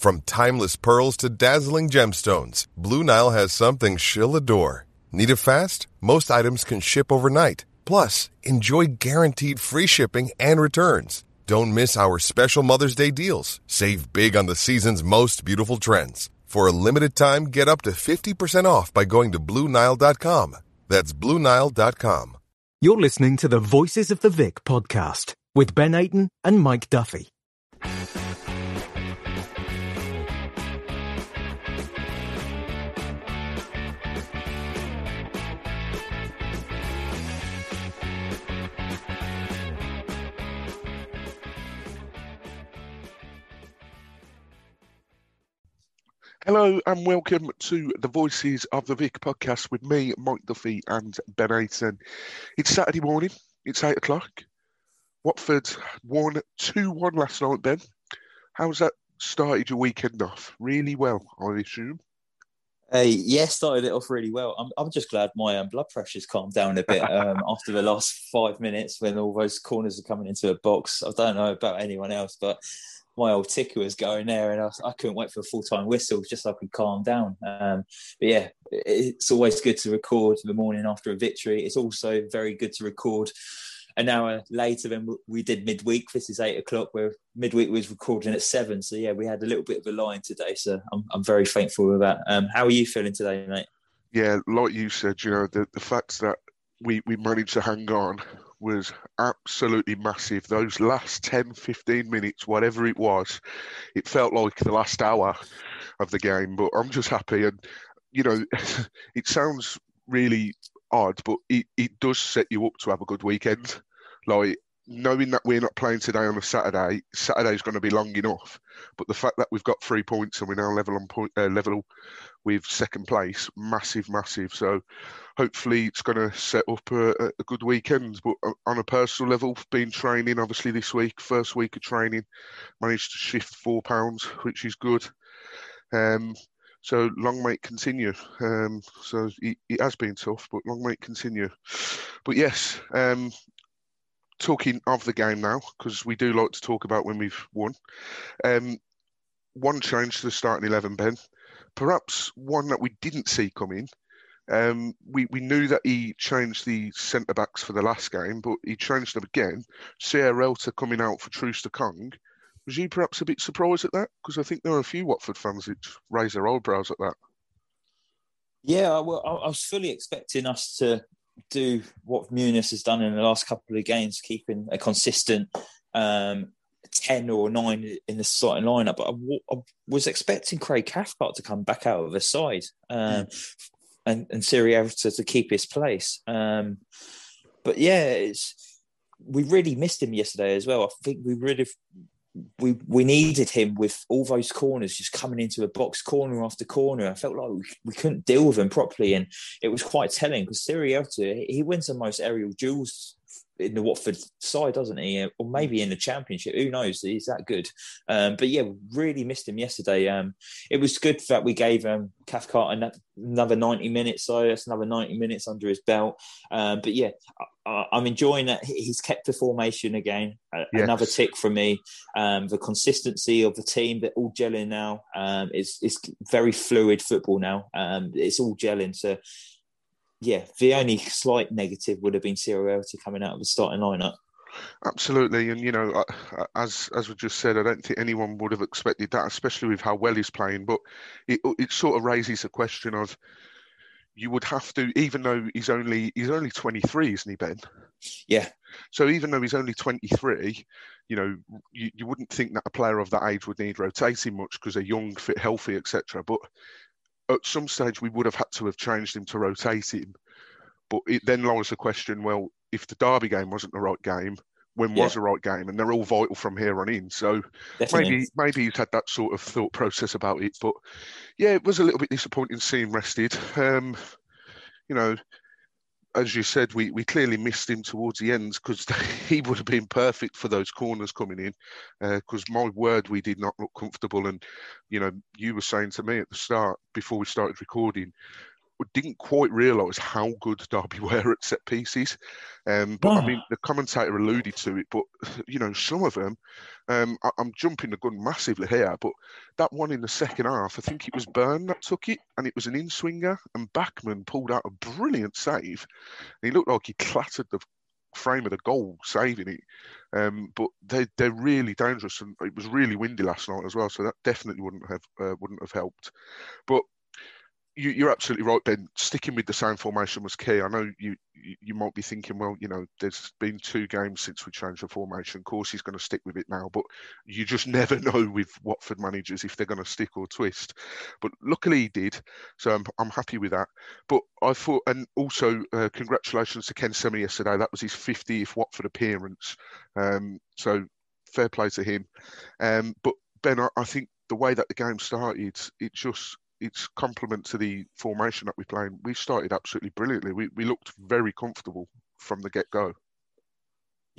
From timeless pearls to dazzling gemstones, Blue Nile has something she'll adore. Need it fast? Most items can ship overnight. Plus, enjoy guaranteed free shipping and returns. Don't miss our special Mother's Day deals. Save big on the season's most beautiful trends. For a limited time, get up to 50% off by going to BlueNile.com. That's BlueNile.com. You're listening to the Voices of the Vic podcast with Ben Aiton and Mike Duffy. Hello and welcome to the Voices of the Vic podcast with me, Mike Duffy, and Ben Aiton. It's Saturday morning, it's 8 o'clock. Watford won 2 1 last night, Ben. How's that started your weekend off? Really well, I assume. Hey, yeah, started it off really well. I'm, I'm just glad my um, blood pressure's calmed down a bit um, after the last five minutes when all those corners are coming into a box. I don't know about anyone else, but my old ticker was going there, and I, I couldn't wait for a full time whistle just so I could calm down. Um, but yeah, it's always good to record the morning after a victory. It's also very good to record an hour later than we did midweek. This is eight o'clock, where midweek was recording at seven. So yeah, we had a little bit of a line today. So I'm, I'm very thankful for that. Um, how are you feeling today, mate? Yeah, like you said, you know, the, the fact that we, we managed to hang on was absolutely massive. Those last 10, 15 minutes, whatever it was, it felt like the last hour of the game. But I'm just happy. And, you know, it sounds really odd, but it, it does set you up to have a good weekend. Like, knowing that we're not playing today on a Saturday, Saturday's going to be long enough. But the fact that we've got three points and we're now level on point, uh, level with second place, massive, massive. So hopefully it's going to set up a, a, good weekend. But on a personal level, been training obviously this week, first week of training, managed to shift four pounds, which is good. Um, so long may it continue. Um, so it, it, has been tough, but long may it continue. But yes, um, talking of the game now, because we do like to talk about when we've won. Um, one change to the starting eleven, Ben. Perhaps one that we didn't see coming. Um, we, we knew that he changed the centre backs for the last game, but he changed them again. Sierralta coming out for Troost-Ekong. Was you perhaps a bit surprised at that? Because I think there were a few Watford fans that raised their eyebrows at that. Yeah, well, I was fully expecting us to do what Muniz has done in the last couple of games, keeping a consistent um, 10 or 9 in the starting lineup. But I, I, was expecting Craig Cathcart to come back out of the side um, mm. and, and Sierralta to keep his place. Um, but yeah, it's, we really missed him yesterday as well. I think we really we we needed him with all those corners just coming into a box corner after corner. I felt like we, we couldn't deal with him properly, and it was quite telling because Sierralta he wins the most aerial duels in the Watford side, doesn't he? Or maybe in the Championship. Who knows? He's that good. Um, but yeah, really missed him yesterday. Um, it was good that we gave um, Cathcart another 90 minutes, so that's another 90 minutes under his belt. Um, but yeah, I, am enjoying that he's kept the formation again. Yes. Another tick for me. Um, the consistency of the team, they're all gelling now. Um, it's, it's very fluid football now. Um, it's all gelling. So yeah, the only slight negative would have been to coming out of the starting lineup. Absolutely, and you know, as as we just said, I don't think anyone would have expected that, especially with how well he's playing. But it it sort of raises a question of you would have to, even though he's only he's only 23, isn't he, Ben? Yeah. So even though he's only 23, you know, you, you wouldn't think that a player of that age would need rotating much because they're young, fit, healthy, etc. But at some stage, we would have had to have changed him to rotate him. But it then lies the question: well, if the Derby game wasn't the right game, when yeah. was the right game? And they're all vital from here on in. So Definitely. maybe maybe he's had that sort of thought process about it. But yeah, it was a little bit disappointing seeing rested. Um, you know, as you said, we, we clearly missed him towards the ends because he would have been perfect for those corners coming in. Because uh, my word, we did not look comfortable. And, you know, you were saying to me at the start, before we started recording, didn't quite realise how good Derby were at set pieces. Um, but I mean, the commentator alluded to it, but you know, some of them, um, I, am jumping the gun massively here, but that one in the second half, I think it was Byrne that took it, and it was an in swinger, and Bachmann pulled out a brilliant save. he looked like he clattered the frame of the goal saving it. Um, but they they're really dangerous, and it was really windy last night as well, so that definitely wouldn't have uh, wouldn't have helped. But you, are absolutely right, Ben. Sticking with the same formation was key. I know you, you might be thinking, well, you know, there's been two games since we changed the formation. Of course, he's going to stick with it now, but you just never know with Watford managers if they're going to stick or twist. But luckily, he did, so I'm, I'm happy with that. But I thought, and also uh, congratulations to Ken Sema yesterday. That was his 50th Watford appearance. Um, so fair play to him. Um, but Ben, I, I think the way that the game started, it just it's complement to the formation that we play. We started absolutely brilliantly. We we looked very comfortable from the get go.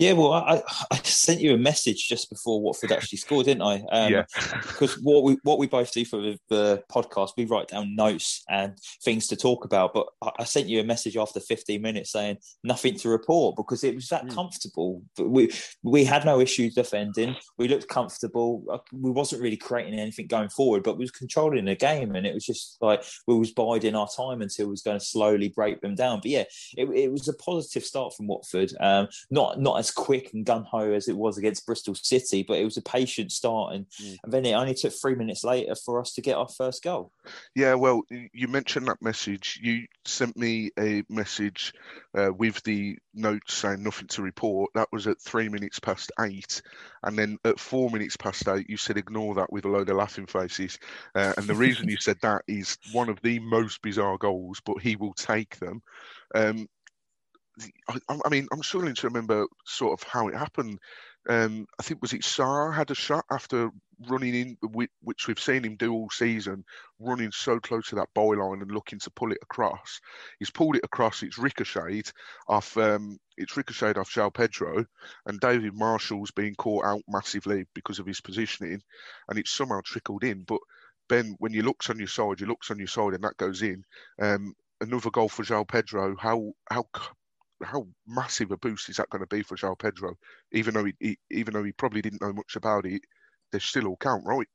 Yeah, well, I, I sent you a message just before Watford actually scored, didn't I? Um, yeah. Because what we what we both do for the, the, podcast, we write down notes and things to talk about. But I, sent you a message after 15 minutes saying nothing to report because it was that mm. comfortable. But we we had no issues defending. We looked comfortable. Uh, we wasn't really creating anything going forward, but we was controlling the game, and it was just like we was biding our time until we was going to slowly break them down. But yeah, it, it was a positive start from Watford. Um, not not as quick and gun ho as it was against Bristol City, but it was a patient start, and, mm. and then it only took three minutes later for us to get our first goal. Yeah, well, you mentioned that message. You sent me a message uh, with the notes saying nothing to report. That was at three minutes past eight, and then at four minutes past eight, you said ignore that with a load of laughing faces. Uh, and the reason you said that is one of the most bizarre goals, but he will take them. Um, I, I, mean, I'm struggling to remember sort of how it happened. Um, I think was it Sarr had a shot after running in, which we've seen him do all season, running so close to that byline and looking to pull it across. He's pulled it across. It's ricocheted off. Um, it's ricocheted off João Pedro, and David Marshall's been caught out massively because of his positioning, and it's somehow trickled in. But Ben, when you looks on your side, you looks on your side, and that goes in. Um, another goal for João Pedro. How how how massive a boost is that going to be for João Pedro? Even though he, he, even though he probably didn't know much about it, they still all count, right?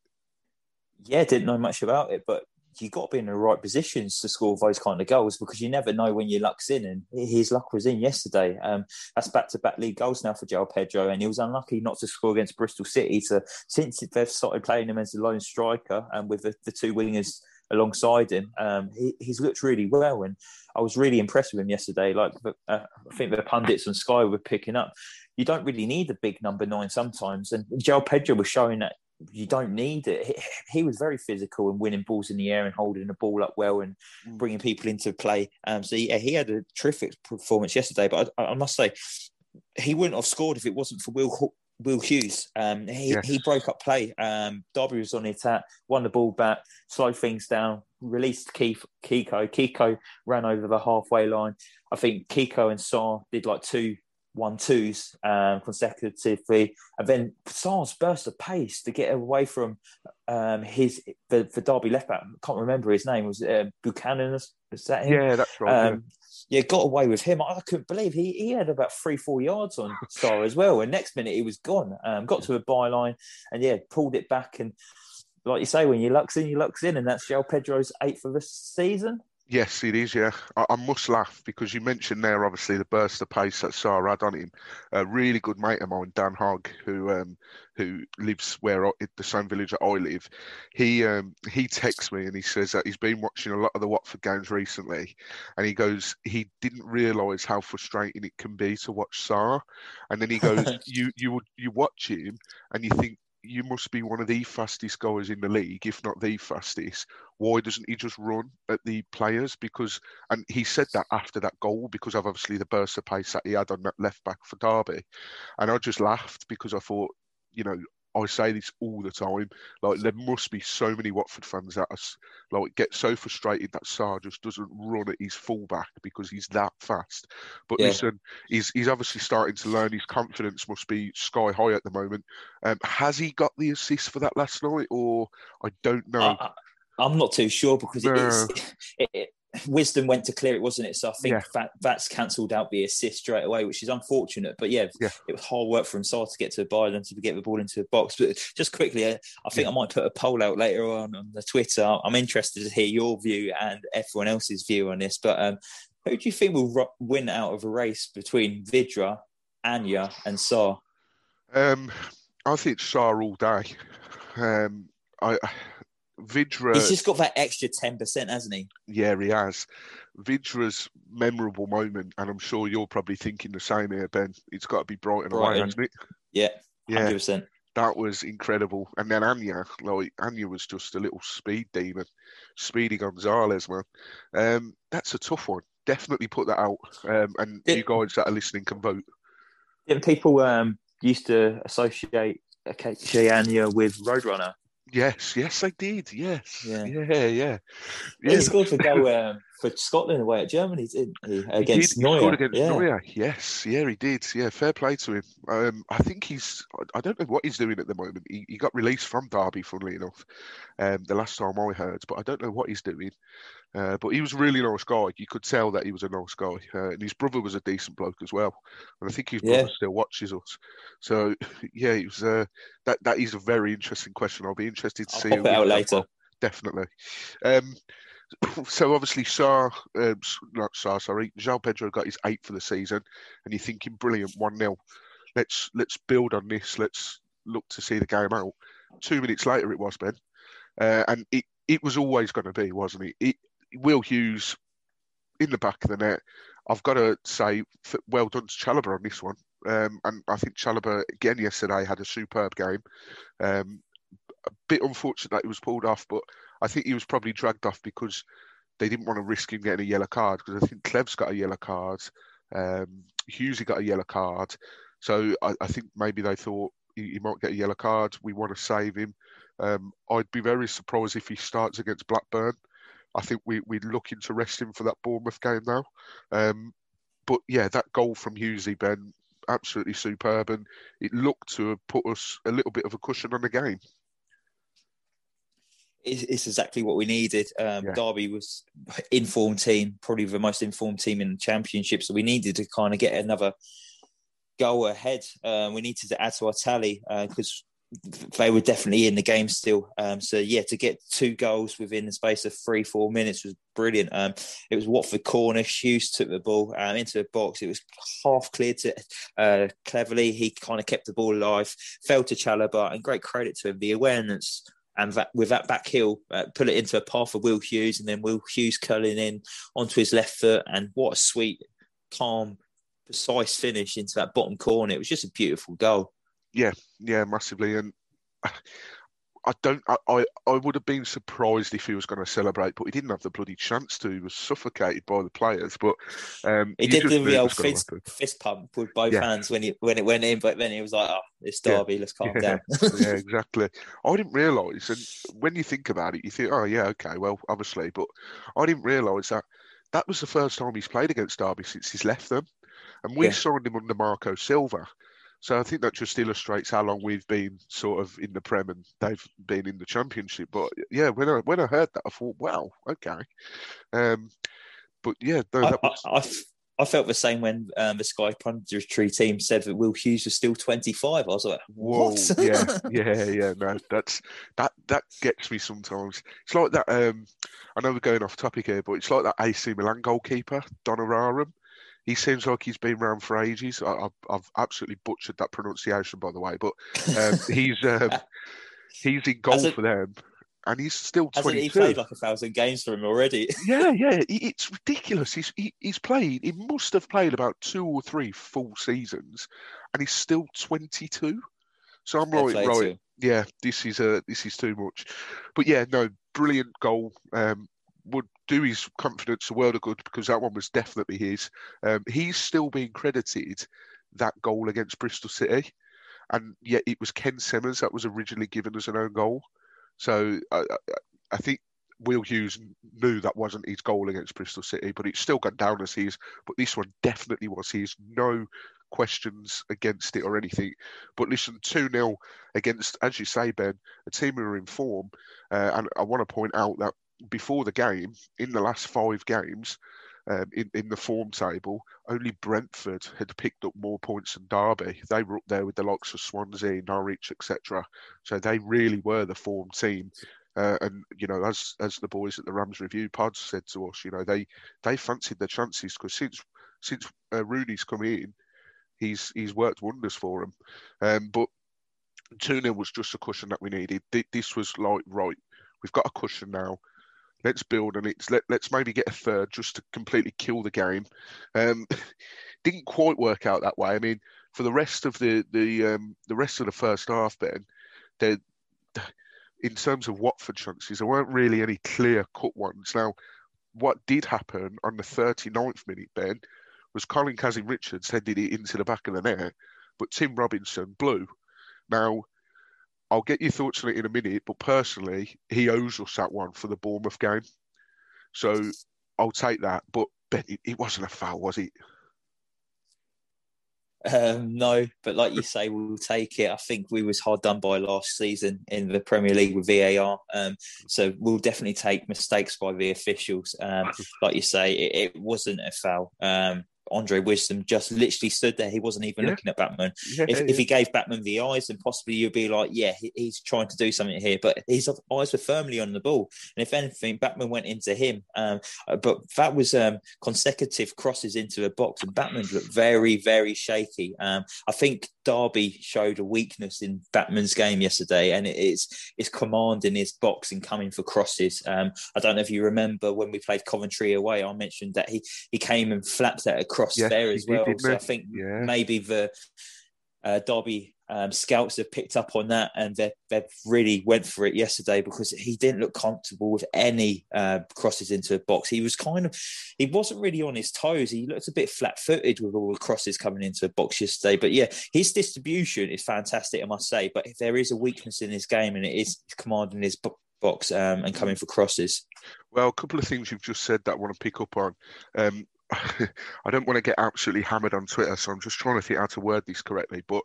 Yeah, didn't know much about it, but you got to be in the right positions to score those kind of goals because you never know when your luck's in, and his luck was in yesterday. Um, that's back-to-back league goals now for João Pedro, and he was unlucky not to score against Bristol City. So since they've started playing him as a lone striker and with the, the two wingers alongside him. Um, he, he's looked really well, and I was really impressed with him yesterday. Like uh, I think the pundits on Sky were picking up. You don't really need a big number nine sometimes, and João Pedro was showing that you don't need it. He, he, was very physical and winning balls in the air and holding the ball up well and mm. bringing people into play. Um, so yeah, he had a terrific performance yesterday. But I, I must say, he wouldn't have scored if it wasn't for Will Will Hughes. Um, he, yes. he broke up play. Um, Derby was on the attack, won the ball back, slowed things down, released Keith, Kiko. Kiko ran over the halfway line. I think Kiko and Sarr did like two one twos um, consecutively, and then Sarr's burst of pace to get away from um, his the, the Derby left back. I can't remember his name. Was it, uh, Buchanan? Is that him? Yeah, that's right. Um, yeah, got away with him. I couldn't believe he, he had about three, four yards on Sarr as well. And next minute he was gone. Um, got to a byline and yeah, pulled it back. And like you say, when you luck's in, you luck's in. And that's João Pedro's eighth of the season. Yes, it is. Yeah, I, I, must laugh because you mentioned there obviously the burst of pace that Sarr had on him. A really good mate of mine, Dan Hogg, who um, who lives where I, the same village that I live. He um, he texts me and he says that he's been watching a lot of the Watford games recently, and he goes he didn't realise how frustrating it can be to watch Sarr, and then he goes you you would you watch him and you think you must be one of the fastest goers in the league, if not the fastest. Why doesn't he just run at the players? Because, and he said that after that goal, because of obviously the burst of pace that he had on that left back for Derby. And I just laughed because I thought, you know, I say this all the time. Like there must be so many Watford fans that are, like get so frustrated that Sarr just doesn't run at his fullback because he's that fast. But yeah. listen, he's he's obviously starting to learn. His confidence must be sky high at the moment. Um, has he got the assist for that last night, or I don't know. I, I'm not too sure because it is. It, it, Wisdom went to clear it, wasn't it? So I think yeah. that that's cancelled out the assist straight away, which is unfortunate. But yeah, yeah. it was hard work from Sarr to get to byline to get the ball into the box. But just quickly, I think yeah. I might put a poll out later on on the Twitter. I'm interested to hear your view and everyone else's view on this. But um, who do you think will win out of a race between Vydra, Anya, and Sarr? Um, I think Sarr all day. Um, I Vydra. He's just got that extra 10%, hasn't he? Yeah, he has. Vydra's memorable moment, and I'm sure you're probably thinking the same here, Ben. It's got to be Brighton, Brighton. away, hasn't it? Yeah, 100%. Yeah, that was incredible. And then Anya, like, Anya was just a little speed demon. Speedy Gonzalez, man. Um, that's a tough one. Definitely put that out. Um, and Did, you guys that are listening can vote. Didn't people um, used to associate Ikechi Anya with Roadrunner? Yes, yes, I did. Yes, yeah, yeah, yeah. yeah. He scored for goal um, for Scotland away at Germany, didn't he? Against he did. Neuer. He against yeah. Neuer. Yes, yeah, he did. Yeah, fair play to him. Um, I think he's. I don't know what he's doing at the moment. He, he got released from Derby, funnily enough, um, the last time I heard, but I don't know what he's doing. Uh, but he was a really nice guy. You could tell that he was a nice guy. Uh, and his brother was a decent bloke as well. And I think his brother yeah. still watches us. So, yeah, it was, uh, that, that is a very interesting question. I'll be interested to I'll see pop it out later. Definitely. Um, so obviously, Sarr, um, not Sarr, sorry, João Pedro got his eight for the season, and you're thinking, brilliant, one 0 Let's let's build on this. Let's look to see the game out. Two minutes later, it was Ben, uh, and it it was always going to be, wasn't it? it? Will Hughes in the back of the net. I've got to say, well done to Chalobah on this one. Um, and I think Chalobah again yesterday had a superb game. Um, a bit unfortunate that he was pulled off, but I think he was probably dragged off because they didn't want to risk him getting a yellow card because I think Clev's got a yellow card, um, Hughesy got a yellow card, so I, I think maybe they thought he, he, might get a yellow card. We want to save him. Um, I'd be very surprised if he starts against Blackburn. I think we, we're looking to rest him for that Bournemouth game now. Um, but yeah, that goal from Hughesy, Ben, absolutely superb. And it looked to have put us a little bit of a cushion on the game. It's, exactly what we needed. Um, yeah. Derby was informed team, probably the most informed team in the championship. So we needed to kind of get another goal ahead. Um, we needed to add to our tally because uh, they were definitely in the game still. Um, so yeah, to get two goals within the space of three, four minutes was brilliant. Um, it was Watford corner. Hughes took the ball um, into the box. It was half cleared to uh, Cleverley. He kind of kept the ball alive, fell to Chalobah, and great credit to him. The awareness and that with that back heel, uh, put it into a path for Will Hughes, and then Will Hughes curling in onto his left foot, and what a sweet, calm, precise finish into that bottom corner. It was just a beautiful goal. Yeah, yeah, massively. And I don't. I, I, I would have been surprised if he was going to celebrate, but he didn't have the bloody chance to. He was suffocated by the players. But um, he, did the old fist, fist, pump with both yeah. hands when he when it went in. But then he was like, "Oh, it's Derby. Yeah. Let's calm yeah. down." yeah, exactly. I didn't realise, and when you think about it, you think, "Oh, yeah, okay, well, obviously," but I didn't realise that that was the first time he's played against Derby since he's left them, and we signed him under Marco Silva. So I think that just illustrates how long we've been sort of in the Prem and they've been in the Championship. But yeah, when I when I heard that, I thought, wow, okay. Um, but yeah, no, I, was... I, I, I, felt the same when um, the Sky Tree team said that Will Hughes was still 25. I was like, what? Whoa, yeah, yeah, yeah. No, that's that that gets me sometimes. It's like that. Um, I know we're going off topic here, but it's like that AC Milan goalkeeper, Donnarumma. He seems like he's been around for ages. I, have I've absolutely butchered that pronunciation, by the way, but um, he's um, he's in goal for them, and he's still 22. he played like a thousand games for him already? yeah, yeah, it's ridiculous. He's he, he's played. He must have played about two or three full seasons, and he's still 22. So I'm like, right, yeah, this is uh, this is too much. But yeah, no, brilliant goal. Um, would do his confidence a world of good because that one was definitely his. Um, he's still being credited that goal against Bristol City, and yet it was Ken Sema's that was originally given as an own goal. So I, I, I think Will Hughes knew that wasn't his goal against Bristol City, but it's still gone down as his. But this one definitely was his. No questions against it or anything. But listen, 2 0 against, as you say, Ben, a team who are in form. Uh, and I want to point out that before the game, in the last five games, um, in, in the form table, only Brentford had picked up more points than Derby. They were up there with the likes of Swansea, Norwich, etc. So they really were the form team. Uh, and you know, as as the boys at the Rams Review pods said to us, you know, they they fancied their chances because since since uh, Rooney's come in, he's he's worked wonders for them. Um, but two 0 was just a cushion that we needed. This was like right, we've got a cushion now let's build and let, let's maybe get a third just to completely kill the game. Um, didn't quite work out that way. I mean, for the rest of the the um, the rest of the first half, Ben, there in terms of Watford chances, there weren't really any clear cut ones. Now, what did happen on the 39th minute, Ben, was Colin Kazim Richards headed it into the back of the net, but Tim Robinson blew. Now, I'll get your thoughts on it in a minute, but personally, he owes us that one for the Bournemouth game. So I'll take that. But Ben, it, it wasn't a foul, was it? Um, no, but like you say, we'll take it. I think we was hard done by last season in the Premier League with VAR. Um, so we'll definitely take mistakes by the officials. Um, like you say, it, it wasn't a foul. Um, Andre Wisdom just literally stood there. He wasn't even yeah. looking at Bachmann. Yeah, if, yeah. if he gave Bachmann the eyes, then possibly you'd be like, yeah, he, he's trying to do something here. But his eyes were firmly on the ball. And if anything, Bachmann went into him. Um, uh, but that was um, consecutive crosses into the box, and Bachmann looked very, very shaky. Um, I think Derby showed a weakness in Bachmann's game yesterday, and it is his command in his box and coming for crosses. Um, I don't know if you remember when we played Coventry away, I mentioned that he, he came and flapped that across yes, there as well. Did, so I think yeah. maybe the uh, Derby um, scouts have picked up on that and they they really went for it yesterday because he didn't look comfortable with any uh, crosses into the box. He was kind of he wasn't really on his toes. He looked a bit flat footed with all the crosses coming into the box yesterday. But yeah, his distribution is fantastic, I must say. But if there is a weakness in his game and it is commanding his box um, and coming for crosses. Well, a couple of things you've just said that I want to pick up on. Um, I don't want to get absolutely hammered on Twitter, so I'm just trying to think how to word this correctly. But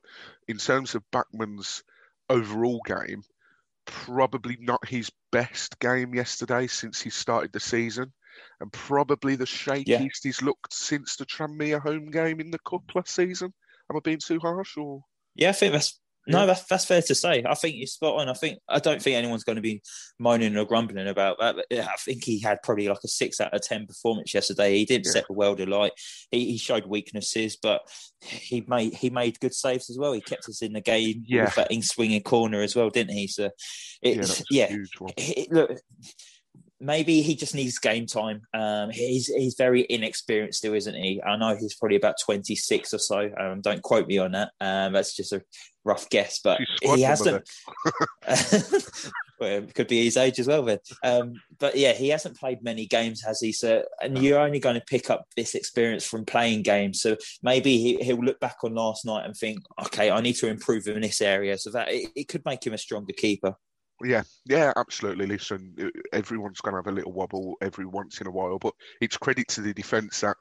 in terms of Bachmann's overall game, probably not his best game yesterday since he started the season, and probably the shakiest yeah. he's looked since the Tranmere home game in the cup last season. Am I being too harsh, or? Yeah, I think that's no, that's that's fair to say. I think you're spot on. I think I don't think anyone's going to be moaning or grumbling about that. But I think he had probably like a six out of ten performance yesterday. He didn't yeah. set the world alight. He, he showed weaknesses, but he made he made good saves as well. He kept us in the game yeah. with that in swinging corner as well, didn't he? So it, yeah, yeah. It, look maybe he just needs game time. Um, he's he's very inexperienced still, isn't he? I know he's probably about twenty six or so. Um, don't quote me on that. Um, that's just a rough guess, but he hasn't. well, could be his age as well, then. Um, but yeah, he hasn't played many games, has he? So, and you're only going to pick up this experience from playing games. So maybe he, he'll look back on last night and think, okay, I need to improve in this area. So that it, it could make him a stronger keeper. Yeah, yeah, absolutely. Listen, everyone's going to have a little wobble every once in a while, but it's credit to the defence that,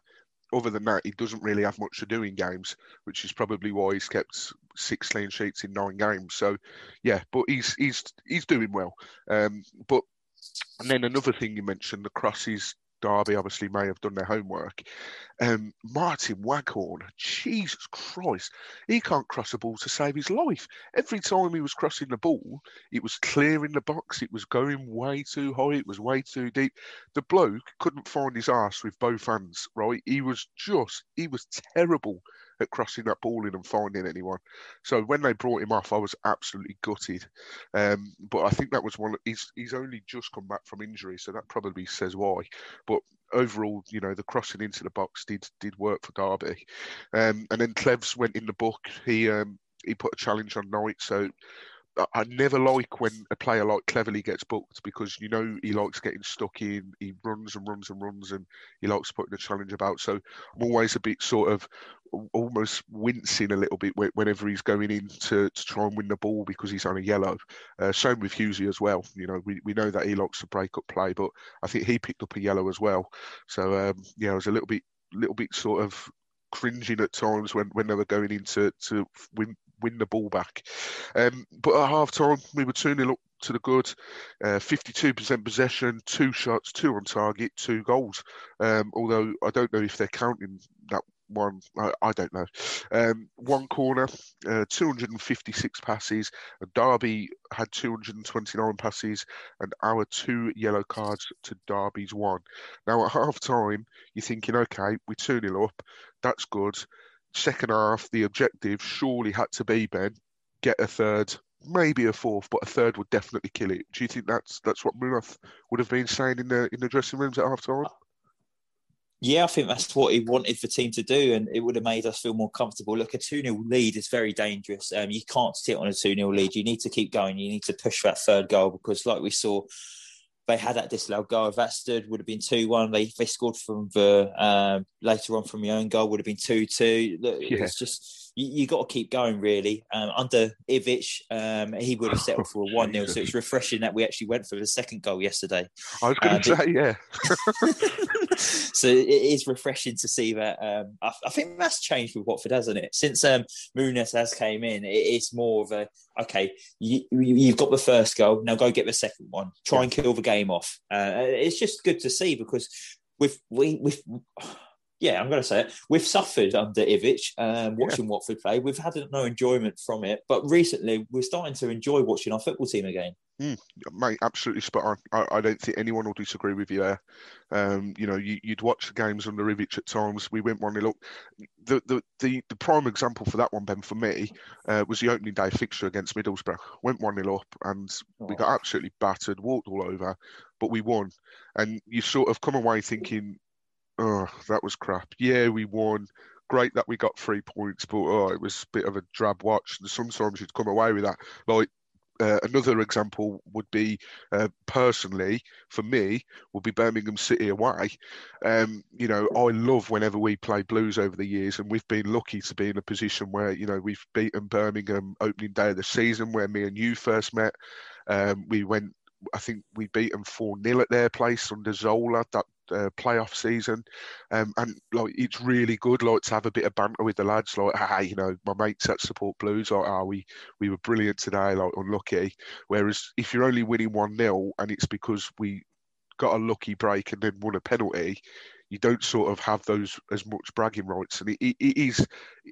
other than that, he doesn't really have much to do in games, which is probably why he's kept six clean sheets in nine games. So, yeah, but he's he's he's doing well. Um, but and then another thing you mentioned, the crosses Derby obviously may have done their homework. Um, Martin Waghorn, Jesus Christ, he can't cross a ball to save his life. Every time he was crossing the ball, it was clearing the box, it was going way too high, it was way too deep. The bloke couldn't find his ass with both hands, right? He was just, he was terrible at crossing that ball in and finding anyone. So when they brought him off, I was absolutely gutted. Um, but I think that was one. He's he's only just come back from injury, so that probably says why. But overall, you know, the crossing into the box did did work for Derby. Um, and then Clevs went in the book. He um, he put a challenge on Knight, so I never like when a player like Cleverley gets booked because you know he likes getting stuck in. He runs and runs and runs, and he likes putting a challenge about. So I'm always a bit sort of almost wincing a little bit whenever he's going in to, to try and win the ball because he's on a yellow. Uh, same with Hughesy as well. You know, we, we know that he likes to break up play, but I think he picked up a yellow as well. So um, yeah, I was a little bit little bit sort of cringing at times when, when they were going in to, to win win the ball back. Um, but at half time, we were 2 0 up to the good. Uh, 52% possession, two shots, two on target, two goals. Um, although I don't know if they're counting that one. I, I don't know. Um, one corner, uh, 256 passes. Derby had 229 passes, and our two yellow cards to Derby's one. Now at half time, you're thinking, okay, we're 2 0 up. That's good second half, the objective surely had to be Ben get a third, maybe a fourth, but a third would definitely kill it. Do you think that's that's what Munoz would have been saying in the in the dressing rooms at half time? Yeah, I think that's what he wanted the team to do, and it would have made us feel more comfortable. Look, a 2 0 lead is very dangerous. Um, you can't sit on a 2 0 lead. You need to keep going. You need to push that third goal because, like we saw they had that disallowed goal. If that stood, would have been two one. They they scored from the um, later on from your own goal, would have been two two. Yeah. It's just you, you got to keep going really. Um, under Ivic, um, he would have settled for a one 0 So it's refreshing that we actually went for the second goal yesterday. I was going to uh, say, yeah. so it is refreshing to see that. Um, I, I, think that's changed with Watford, hasn't it? Since um, Muniz has came in, it, it's more of a okay. You, have got the first goal, now go get the second one. Try and kill the game off. Uh, it's just good to see because with we with yeah, I'm going to say it. We've suffered under Ivic, um, watching yeah. Watford play. We've had no enjoyment from it, but recently we're starting to enjoy watching our football team again. Mm, mate, absolutely spot on. I, I, don't think anyone will disagree with you there. Um, you know, you, would watch the games under Ivic at times. We went one nil up. The, the the the prime example for that one, Ben, for me, uh, was the opening day fixture against Middlesbrough. Went one nil up, and oh. we got absolutely battered, walked all over, but we won. And you sort of come away thinking, oh, that was crap. Yeah, we won. Great that we got three points, but oh, it was a bit of a drab watch. And sometimes you'd come away with that. Like uh, another example would be uh, personally for me would be Birmingham City away. Um, you know, I love whenever we play Blues over the years, and we've been lucky to be in a position where you know we've beaten Birmingham opening day of the season, where me and you first met. Um, we went I think we beat them 4 0 at their place under Zola that uh, playoff season. Um, and like it's really good like to have a bit of banter with the lads, like, hey, you know, my mates that support Blues, like, oh, we, we were brilliant today, like, unlucky. Whereas if you're only winning 1 0 and it's because we got a lucky break and then won a penalty, you don't sort of have those as much bragging rights. And it, it, it is,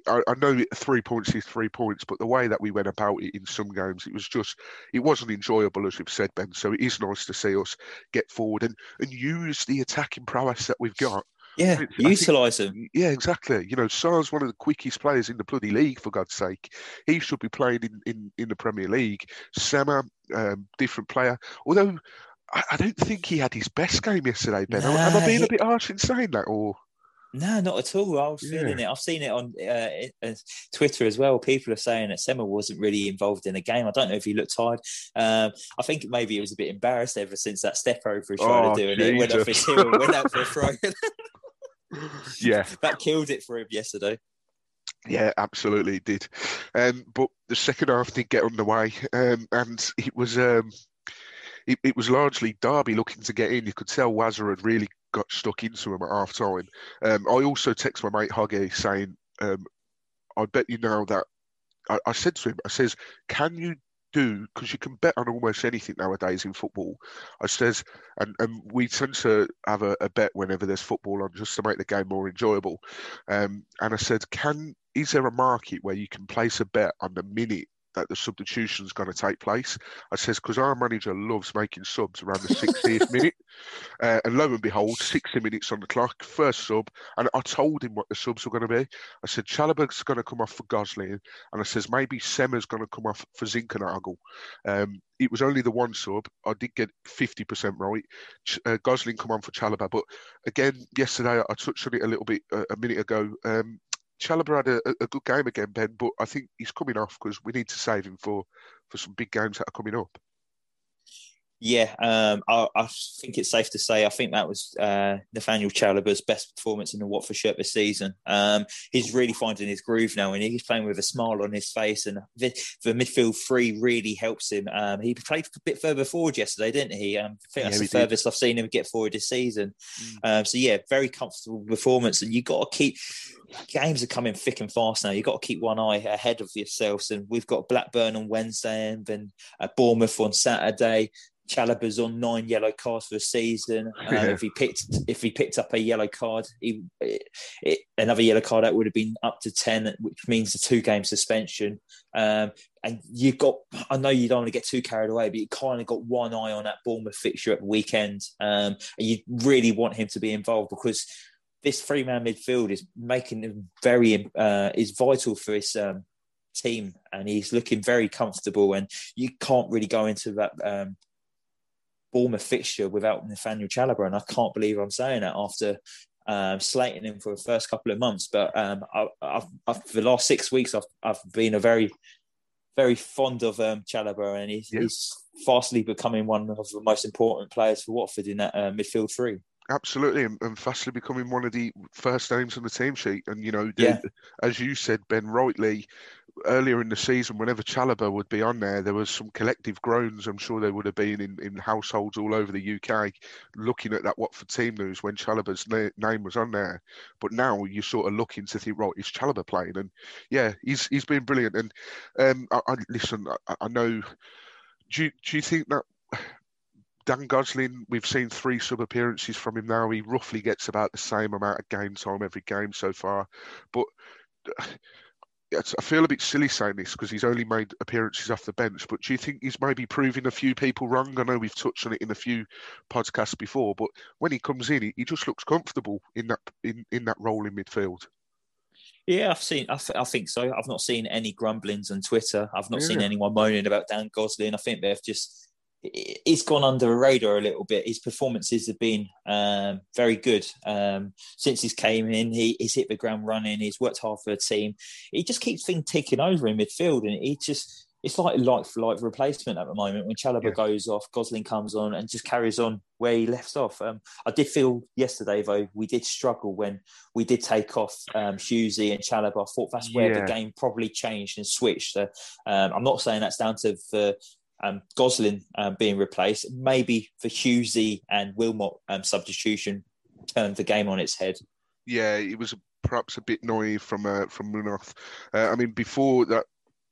I, I, know three points is three points, but the way that we went about it in some games, it was just, it wasn't enjoyable, as we've said, Ben. So it is nice to see us get forward and, and use the attacking prowess that we've got. Yeah, utilise them. Yeah, exactly. You know, Sarr's one of the quickest players in the bloody league, for God's sake. He should be playing in, in, in the Premier League. Sema, um, different player. Although I, I, don't think he had his best game yesterday, Ben. Nah, Am I being he... a bit harsh in saying that, or? No, not at all. I was yeah. feeling it. I've seen it on uh, Twitter as well. People are saying that Sema wasn't really involved in the game. I don't know if he looked tired. Um, I think maybe he was a bit embarrassed ever since that step over he tried oh, to do, and it went off his heel, went out for a throw. yeah, that killed it for him yesterday. Yeah, absolutely, it did. Um, but the second half did get underway, um, and it was um, it, it was largely Derby looking to get in. You could tell Wazza had really got stuck into him at half time. Um, I also text my mate Huggy saying, um, I bet you now that I, I, said to him, I says, can you do because you can bet on almost anything nowadays in football. I says, and, and we tend to have a, a bet whenever there's football on just to make the game more enjoyable. Um, and I said, can is there a market where you can place a bet on the minute that the substitution is going to take place. I says because our manager loves making subs around the 60th minute, uh, and lo and behold, 60 minutes on the clock, first sub, and I told him what the subs were going to be. I said Chalobah's going to come off for Gosling, and I says maybe Sema's going to come off for Zinckernagel. Um, it was only the one sub. I did get 50% right. Uh, Gosling come on for Chalobah, but again, yesterday I touched on it a little bit uh, a minute ago. Um, Chalobah had a, a, good game again, Ben, but I think he's coming off because we need to save him for, for some big games that are coming up. Yeah, um, I, I, think it's safe to say I think that was uh, Nathaniel Chalobah's best performance in the Watford shirt this season. Um, he's really finding his groove now, and he's playing with a smile on his face. And the, the midfield three really helps him. Um, he played a bit further forward yesterday, didn't he? Um, I think that's the furthest I've seen him get forward this season. Mm. Um, so yeah, very comfortable performance, and you got to keep games are coming thick and fast now. You've got to keep one eye ahead of yourselves. And we've got Blackburn on Wednesday and then uh, Bournemouth on Saturday. Chalobah's on nine yellow cards for a season. Uh, yeah. If he picked if he picked up a yellow card, he, it, it, another yellow card that would have been up to ten, which means a two game suspension. Um, and you've got I know you don't want to get too carried away, but you kind of got one eye on that Bournemouth fixture at the weekend. Um, and you really want him to be involved because this three man midfield is making him very uh, is vital for his um, team, and he's looking very comfortable. And you can't really go into that um, Bournemouth fixture without Nathaniel Chalobah, and I can't believe I'm saying that after um, slating him for the first couple of months. But um, I, I've, I've, for the last six weeks, I've, I've been a very, very fond of um, Chalobah, and he's, he's, fastly becoming one of the most important players for Watford in that uh, midfield three. Absolutely, and, and, fastly becoming one of the first names on the team sheet. And you know, the, yeah. as you said, Ben, rightly, earlier in the season, whenever Chalobah would be on there, there was some collective groans. I'm sure there would have been in, in households all over the UK, looking at that Watford team news when Chalobah's na- name was on there. But now you're sort of looking to think, right, is Chalobah playing? And yeah, he's he's been brilliant. And um, I, I listen, I, I know. Do you, do you think that Dan Gosling, we've seen three sub appearances from him now. He roughly gets about the same amount of game time every game so far. But I feel a bit silly saying this because he's only made appearances off the bench. But do you think he's maybe proving a few people wrong? I know we've touched on it in a few podcasts before, but when he comes in, he, just looks comfortable in that in, in that role in midfield. Yeah, I've seen. I, th- I, think so. I've not seen any grumblings on Twitter. I've not yeah. seen anyone moaning about Dan Gosling. I think they've just he's gone under the radar a little bit. His performances have been um, very good um, since he's came in. He, he's hit the ground running. He's worked hard for the team. He just keeps things ticking over in midfield, and he just it's like like for like replacement at the moment. When Chalobah yeah. goes off, Gosling comes on and just carries on where he left off. Um, I did feel yesterday though we did struggle when we did take off um, Hughesy and Chalobah. I thought that's where yeah. the game probably changed and switched. So, um, I'm not saying that's down to the um, Gosling um, being replaced, maybe for Hughesy and Wilmot um, substitution turned the game on its head. Yeah, it was perhaps a bit naive from uh, from Munoz. Uh, I mean, before that,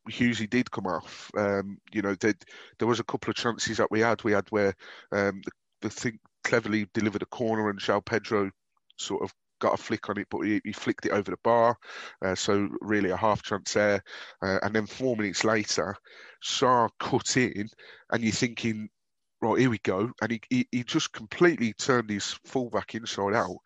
Hughesy did come off. Um, you know, there was a couple of chances that we had. We had where um, the, the thing Cleverley delivered a corner and João Pedro sort of got a flick on it, but he, he flicked it over the bar. Uh, so really a half chance there. Uh, and then four minutes later, Sarr cut in, and you're thinking, right, here we go. And he, he, he just completely turned his fullback inside out.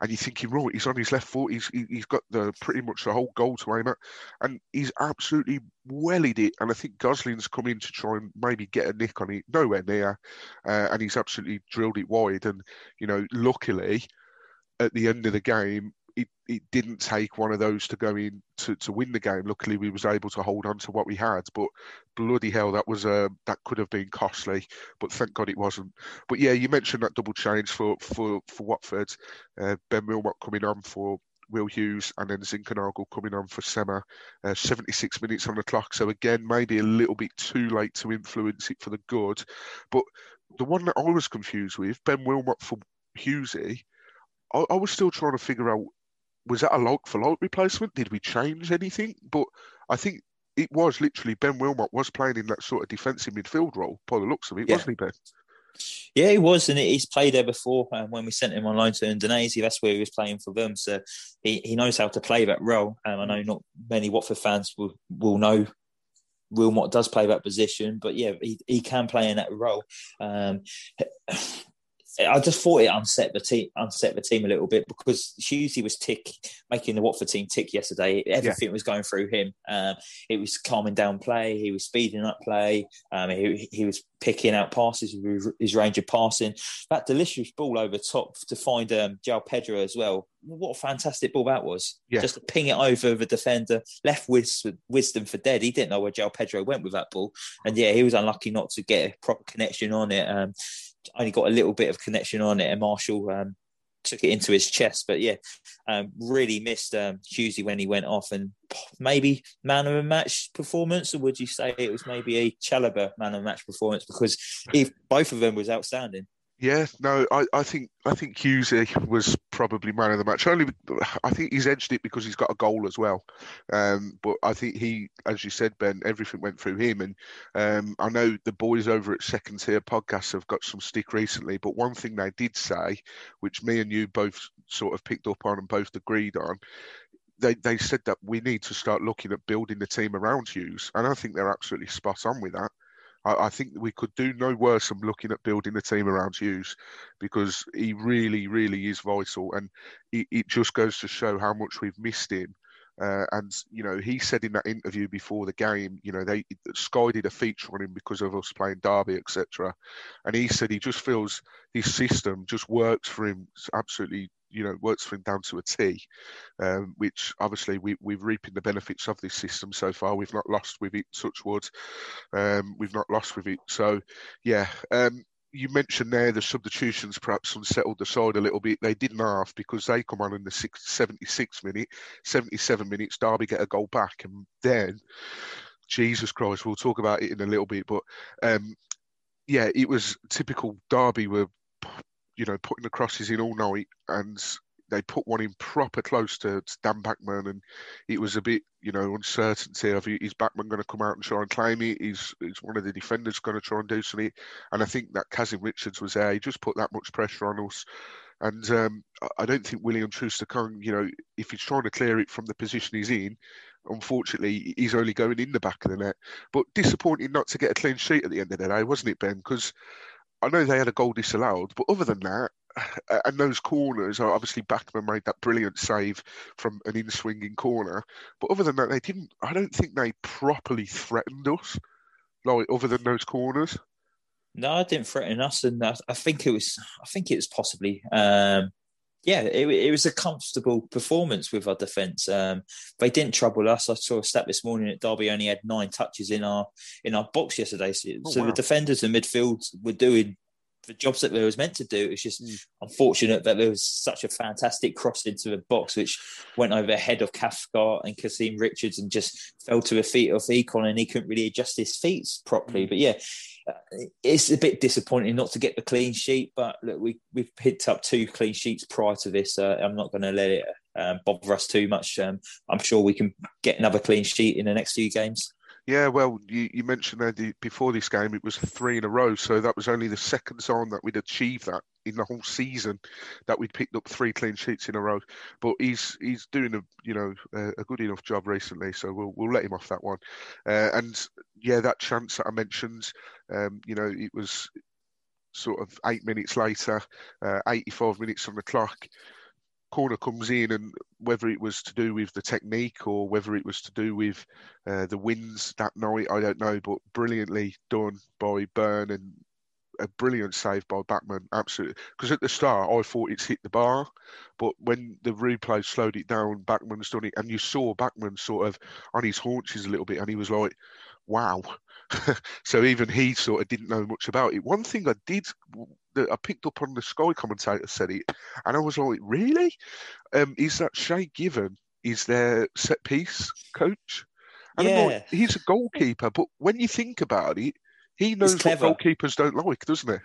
And you're thinking, right, he's on his left foot. He's he, has got the pretty much the whole goal to aim at. And he's absolutely wellied it. And I think Gosling's come in to try and maybe get a nick on it. Nowhere near. Uh, and he's absolutely drilled it wide. And, you know, luckily, at the end of the game, it, it didn't take one of those to go in to, to win the game. Luckily, we was able to hold on to what we had. But bloody hell, that was uh, that could have been costly. But thank God it wasn't. But yeah, you mentioned that double change for for for Watford. Uh, ben Wilmot coming on for Will Hughes and then Zinckernagel coming on for Sema. Uh, 76 minutes on the clock. So again, maybe a little bit too late to influence it for the good. But the one that I was confused with, Ben Wilmot for Hughesy, I, I was still trying to figure out was that a like for like replacement? Did we change anything? But I think it was literally Ben Wilmot was playing in that sort of defensive midfield role by the looks of it, Yeah. wasn't he, Ben? Yeah, he was, and he's played there before. Um, when we sent him on loan to Indonesia, that's where he was playing for them. So he, he knows how to play that role. Um, I know not many Watford fans will, will know Wilmot does play that position, but yeah, he, he can play in that role. Um, I just thought it unset the team, unset the team a little bit because Hughesy was tick making the Watford team tick yesterday. Everything was going through him. Um, it was calming down play. He was speeding up play. Um, he, he was picking out passes with his range of passing. That delicious ball over top to find um, Pedro as well. What a fantastic ball that was! Yeah. Just to ping it over the defender, left with wisdom for dead. He didn't know where João Pedro went with that ball, and yeah, he was unlucky not to get a proper connection on it. Um, only got a little bit of connection on it, and Marshall um, took it into his chest. But yeah, um, really missed um, Hughesy when he went off, and maybe man of a match performance, or would you say it was maybe a Chalobah man of the match performance because if both of them was outstanding. Yeah, no, I, I think I think Hughesy was probably man of the match. Only I think he's edged it because he's got a goal as well. Um, but I think he, as you said, Ben, everything went through him. And um, I know the boys over at Second Tier Podcasts have got some stick recently. But one thing they did say, which me and you both sort of picked up on and both agreed on, they they said that we need to start looking at building the team around Hughes, and I think they're absolutely spot on with that. I, I think we could do no worse than looking at building the team around Hughes because he really, really is vital, and it, it just goes to show how much we've missed him. Uh, and you know, he said in that interview before the game, you know, they Sky did a feature on him because of us playing Derby, etc. And he said he just feels his system just works for him absolutely you know works for him down to a T, um, which obviously we, we're reaping the benefits of this system so far. We've not lost with it, such wood. Um, we've not lost with it. So, yeah. Um, you mentioned there the substitutions perhaps unsettled the side a little bit. They didn't have because they come on in the six, 76 minute, 77 minutes. Derby get a goal back, and then Jesus Christ, we'll talk about it in a little bit. But um, yeah, it was typical. Derby were you know, putting the crosses in all night, and they put one in proper close to, Dan Bachmann, and it was a bit, you know, uncertainty of is Bachmann going to come out and try and claim it? Is is one of the defenders going to try and do something? And I think that Kazim Richards was there. He just put that much pressure on us. And um, I don't think William Troost-Ekong, you know, if he's trying to clear it from the position he's in, unfortunately, he's only going in the back of the net. But disappointing not to get a clean sheet at the end of the day, wasn't it, Ben? Because I know they had a goal disallowed, but other than that, and those corners, obviously Bachmann made that brilliant save from an in-swinging corner. But other than that, they didn't. I don't think they properly threatened us, like other than those corners. No, I didn't threaten us, and I, I think it was. I think it was possibly. Um, yeah, it, it, was a comfortable performance with our defence. Um, they didn't trouble us. I saw a stat this morning that Derby only had nine touches in our in our box yesterday. So, Oh, so wow. the defenders and midfield were doing the jobs that they was meant to do. It's just Mm. unfortunate that there was such a fantastic cross into the box, which went over the head of Cathcart and Kazim Richards and just fell to the feet of Ekong, and he couldn't really adjust his feet properly. But yeah, uh, it's a bit disappointing not to get the clean sheet. But look, we we've picked up two clean sheets prior to this. Uh, I'm not going to let it um, bother us too much. Um, I'm sure we can get another clean sheet in the next few games. Yeah, well, you, you mentioned that before this game it was three in a row, so that was only the second time that we'd achieved that in the whole season that we'd picked up three clean sheets in a row. But he's he's doing a you know a good enough job recently, so we'll we'll let him off that one. Uh, and yeah, that chance that I mentioned, um, you know, it was sort of eight minutes later, uh, 85 minutes on the clock. Corner comes in, and whether it was to do with the technique or whether it was to do with uh, the wins that night, I don't know. But brilliantly done by Byrne and a brilliant save by Bachmann. Absolutely, because at the start I thought it's hit the bar, but when the replay slowed it down, Bachmann's done it, and you saw Bachmann sort of on his haunches a little bit, and he was like, "Wow." so even he sort of didn't know much about it. One thing I did that I picked up on the Sky commentator said it, and I was like, "Really?" Um, is that Shay Given is their set piece coach? And I'm Yeah. like, he's a goalkeeper, but when you think about it, he knows what goalkeepers don't like, doesn't he?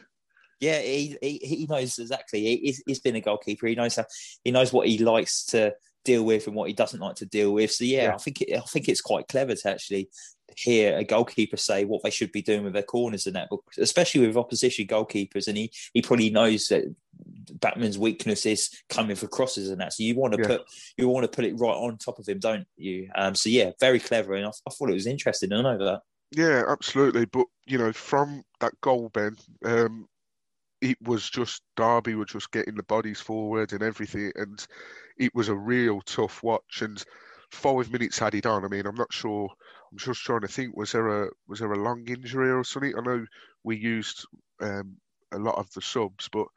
Yeah, he, he he knows exactly. He, he's, he's been a goalkeeper. He knows how he knows what he likes to deal with and what he doesn't like to deal with. So yeah, Yeah. I think it, I think it's quite clever to actually hear a goalkeeper say what they should be doing with their corners and that, but especially with opposition goalkeepers. And he he probably knows that Bachmann's weakness is coming for crosses and that. So you want to Yeah. put you want to put it right on top of him, don't you? Um, so yeah, very clever, and I, I thought it was interesting. I know that. Yeah, absolutely. But you know, from that goal, Ben, um, it was just Derby were just getting the bodies forward and everything, and it was a real tough watch. And five minutes added on. I mean, I'm not sure. I'm just trying to think. Was there a was there a long injury or something? I know we used um, a lot of the subs, but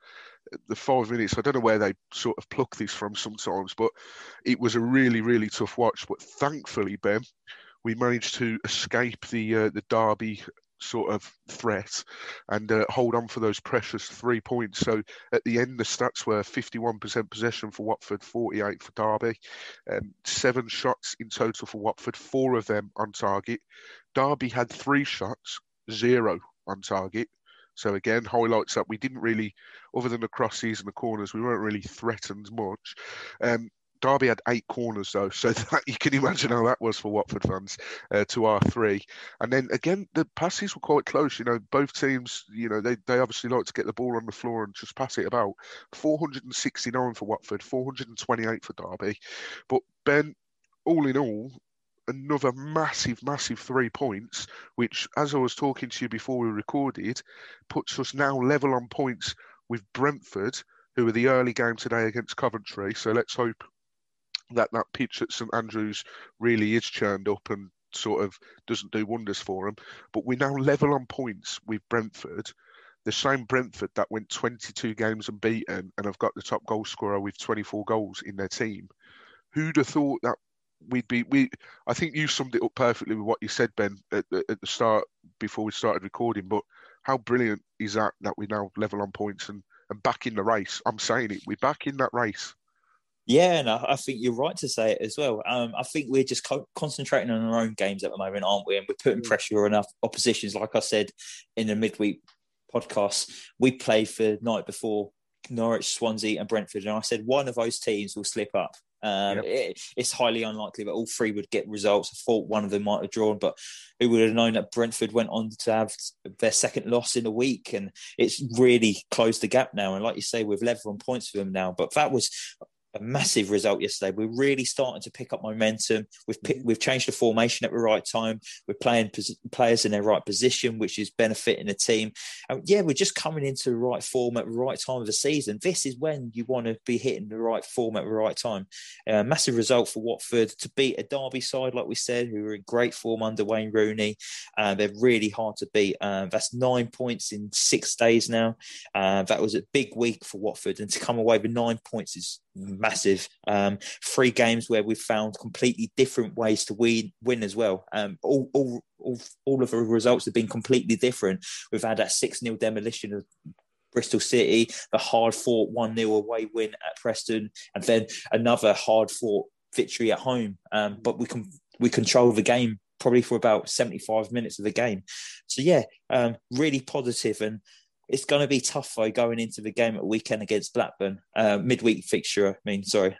the five minutes. I don't know where they sort of pluck this from sometimes, but it was a really really tough watch. But thankfully, Ben, we managed to escape the uh, the Derby sort of threat and uh, hold on for those precious three points. So at the end, the stats were 51% possession for Watford, 48 for Derby, um, seven shots in total for Watford, four of them on target. Derby had three shots, zero on target. So again, highlights that we didn't really, other than the crosses and the corners, we weren't really threatened much. Um, Derby had eight corners though, so that you can imagine how that was for Watford fans uh, to our three. And then again, the passes were quite close. You know, both teams, you know, they, they obviously like to get the ball on the floor and just pass it about. 469 for Watford, 428 for Derby. But Ben, all in all, another massive, massive three points, which, as I was talking to you before we recorded, puts us now level on points with Brentford, who are the early game today against Coventry. So let's hope that that pitch at St Andrews really is churned up and sort of doesn't do wonders for them. But we're now level on points with Brentford. The same Brentford that went 22 games unbeaten and have got the top goal scorer with 24 goals in their team. Who'd have thought that we'd be? We, I think you summed it up perfectly with what you said, Ben, at the, at the start before we started recording. But how brilliant is that that we now level on points and and back in the race? I'm saying it, we're back in that race. Yeah, and I, I think you're right to say it as well. Um, I think we're just co- concentrating on our own games at the moment, aren't we? And we're putting pressure on our oppositions. Like I said in the midweek podcast, we played for night before Norwich, Swansea, and Brentford, and I said one of those teams will slip up. Um, Yep. it, it's highly unlikely that all three would get results. I thought one of them might have drawn, but who would have known that Brentford went on to have their second loss in a week, and it's really closed the gap now. And like you say, we've level on points with them now. But that was a massive result yesterday. We're really starting to pick up momentum. We've pick, we've changed the formation at the right time. We're playing pos- players in their right position, which is benefiting the team. And yeah, we're just coming into the right form at the right time of the season. This is when you want to be hitting the right form at the right time. Uh, massive result for Watford to beat a Derby side, like we said, who are in great form under Wayne Rooney. Uh, they're really hard to beat. Uh, that's nine points in six days now. Uh, that was a big week for Watford, and to come away with nine points is massive. Um, three games where we've found completely different ways to win, win as well. Um, all, all, all, all of the results have been completely different. We've had that 6 0 demolition of Bristol City, the hard fought 1 0 away win at Preston, and then another hard fought victory at home. Um, but we can we control the game probably for about 75 minutes of the game. So, yeah, um, really positive and it's going to be tough though going into the game at the weekend against Blackburn, uh, midweek fixture. I mean, sorry.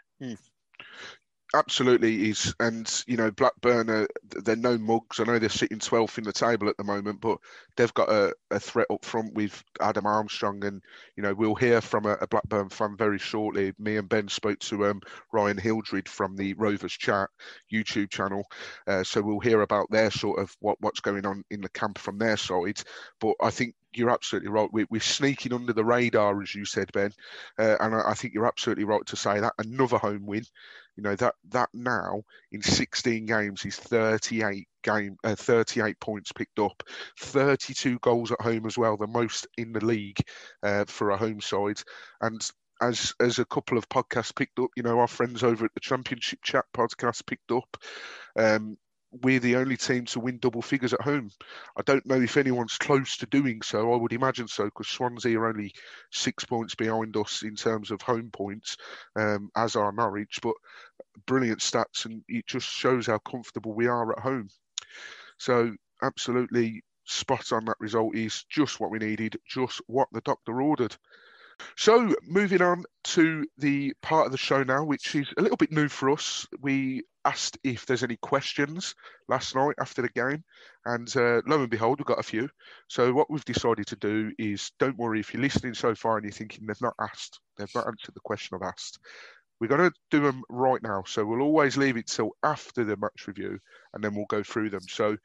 Absolutely is, and you know Blackburn are they're no mugs. I know they're sitting 12th in the table at the moment, but they've got a, a threat up front with Adam Armstrong, and you know we'll hear from a, a Blackburn fan very shortly. Me and Ben spoke to um, Ryan Hildred from the Rovers Chat YouTube channel, uh, so we'll hear about their sort of what what's going on in the camp from their side. But I think you're absolutely right. We, we're sneaking under the radar, as you said, Ben, uh, and I, I think you're absolutely right to say that another home win. You know that that now in 16 games is 38 game, uh, 38 points picked up, 32 goals at home as well, the most in the league uh, for a home side, and. As as a couple of podcasts picked up, you know, our friends over at the Championship Chat podcast picked up. Um, we're the only team to win double figures at home. I don't know if anyone's close to doing so. I would imagine so because Swansea are only six points behind us in terms of home points, um, as are Norwich. But brilliant stats, and it just shows how comfortable we are at home. So absolutely spot on. That result is just what we needed, just what the doctor ordered. So, moving on to the part of the show now, which is a little bit new for us. We asked if there's any questions last night after the game, and uh, lo and behold, we've got a few. So, what we've decided to do is don't worry if you're listening so far and you're thinking they've not asked, they've not answered the question I've asked. We're going to do them right now. So, we'll always leave it till after the match review and then we'll go through them. So,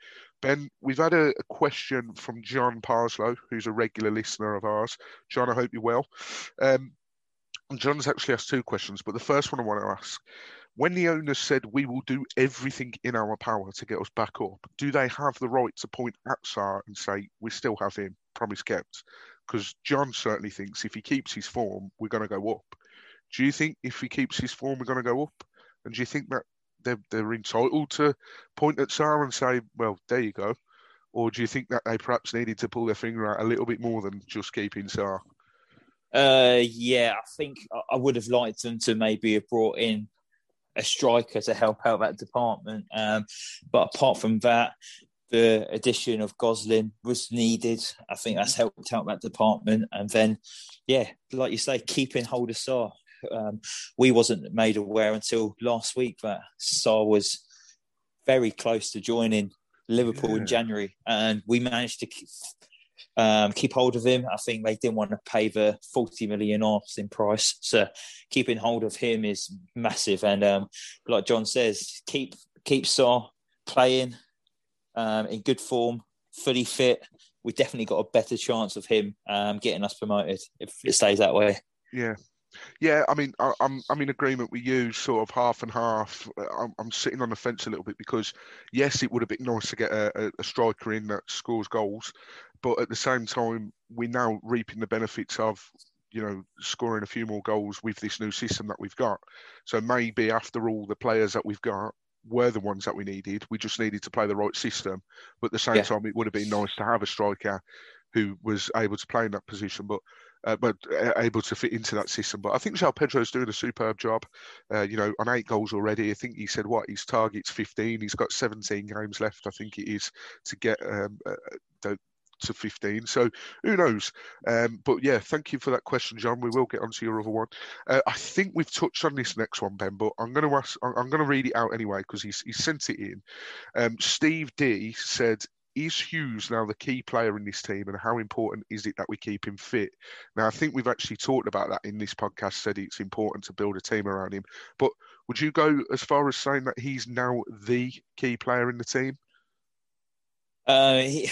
Ben, we've had a, a, question from John Parslow, who's a regular listener of ours. John, I hope you're well. Um, John's actually asked two questions, but the first one I want to ask when the owners said we will do everything in our power to get us back up, do they have the right to point at Sarr and say we still have him, promise kept? Because John certainly thinks if he keeps his form, we're going to go up. Do you think if he keeps his form, we're going to go up? And do you think that they're, they're entitled to point at Sarr and say, well, there you go? Or do you think that they perhaps needed to pull their finger out a little bit more than just keeping Sarr? Uh, yeah, I think I would have liked them to maybe have brought in a striker to help out that department. Um, but apart from that, the addition of Gosling was needed. I think that's helped out that department. And then, yeah, like you say, keeping hold of Sarr. Um, we wasn't made aware until last week that Sarr was very close to joining Liverpool yeah. in January, and we managed to keep, um, keep hold of him. I think they didn't want to pay the 40 million in price, so keeping hold of him is massive. And um, like John says, keep keep Sarr playing um, in good form, fully fit. We definitely got a better chance of him um, getting us promoted if it stays that way. Yeah, yeah, I mean, I, am I'm in agreement with you, sort of half and half. Uh, I'm, I'm, sitting on the fence a little bit because, yes, it would have been nice to get a, a, striker in that scores goals, but at the same time, we're now reaping the benefits of, you know, scoring a few more goals with this new system that we've got. So maybe after all, the players that we've got were the ones that we needed. We just needed to play the right system. But at the same yeah. time, it would have been nice to have a striker who was able to play in that position. But uh, but uh, able to fit into that system. But I think João Pedro's doing a superb job. Uh, you know, on eight goals already. I think he said what his target's 15. He's got 17 games left. I think it is to get um, uh, the, to 15. So who knows? Um, but yeah, thank you for that question, John. We will get onto your other one. Uh, I think we've touched on this next one, Ben, but I'm going to ask. I'm going to read it out anyway because he's he sent it in. Um, Steve D said is Hughes now the key player in this team, and how important is it that we keep him fit? Now, I think we've actually talked about that in this podcast. Said it's important to build a team around him, but would you go as far as saying that he's now the key player in the team? Uh, he,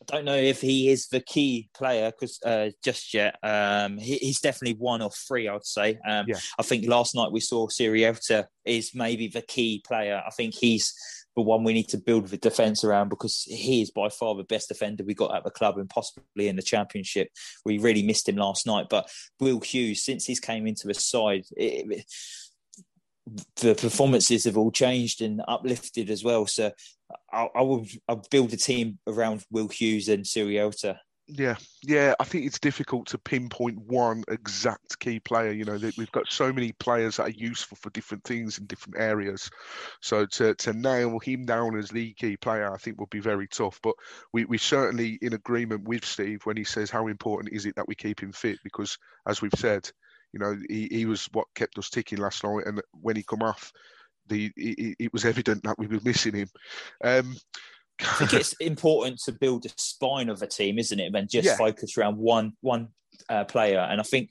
I don't know if he is the key player because uh, just yet. Um, he, he's definitely one of three, I'd say. Um, yeah. I think last night we saw Sierralta is maybe the key player. I think he's the one we need to build the defence around because he is by far the best defender we got at the club and possibly in the championship. We really missed him last night. But Will Hughes, since he's came into the side, it, the performances have all changed and uplifted as well. So I, I will I'll build a team around Will Hughes and Sierralta. Yeah, yeah. I think it's difficult to pinpoint one exact key player. You know, we've got so many players that are useful for different things in different areas. So to, to nail him down as the key player, I think would be very tough. But we we certainly in agreement with Steve when he says how important is it that we keep him fit because, as we've said, you know, he, he was what kept us ticking last night, and when he come off, the it, it was evident that we were missing him. Um, I think it's important to build a spine of a team, isn't it? And just yeah. focus around one one uh, player. And I think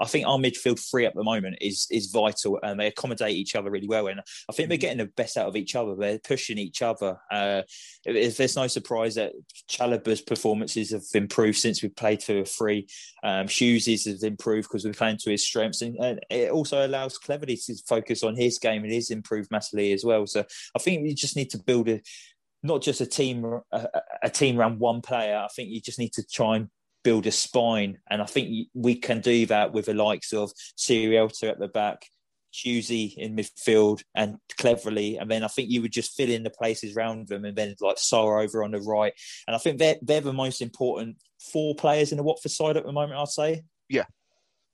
I think our midfield three at the moment is is vital, and they accommodate each other really well. And I think they're mm. getting the best out of each other. They're pushing each other. Uh, if there's no surprise that Chalobah's performances have improved since we played to a three. Um, Hughes has improved because we're playing to his strengths, and, and, it also allows Cleverley to focus on his game and his improved massively as well. So I think we just need to build a not just a team a, a team around one player. I think you just need to try and build a spine. And I think we can do that with the likes of Sierralta at the back, Hughesy in midfield, and Cleverley. And then I think you would just fill in the places around them, and then like Sarr over on the right. And I think they're they're the most important four players in the Watford side at the moment. I'd say. Yeah,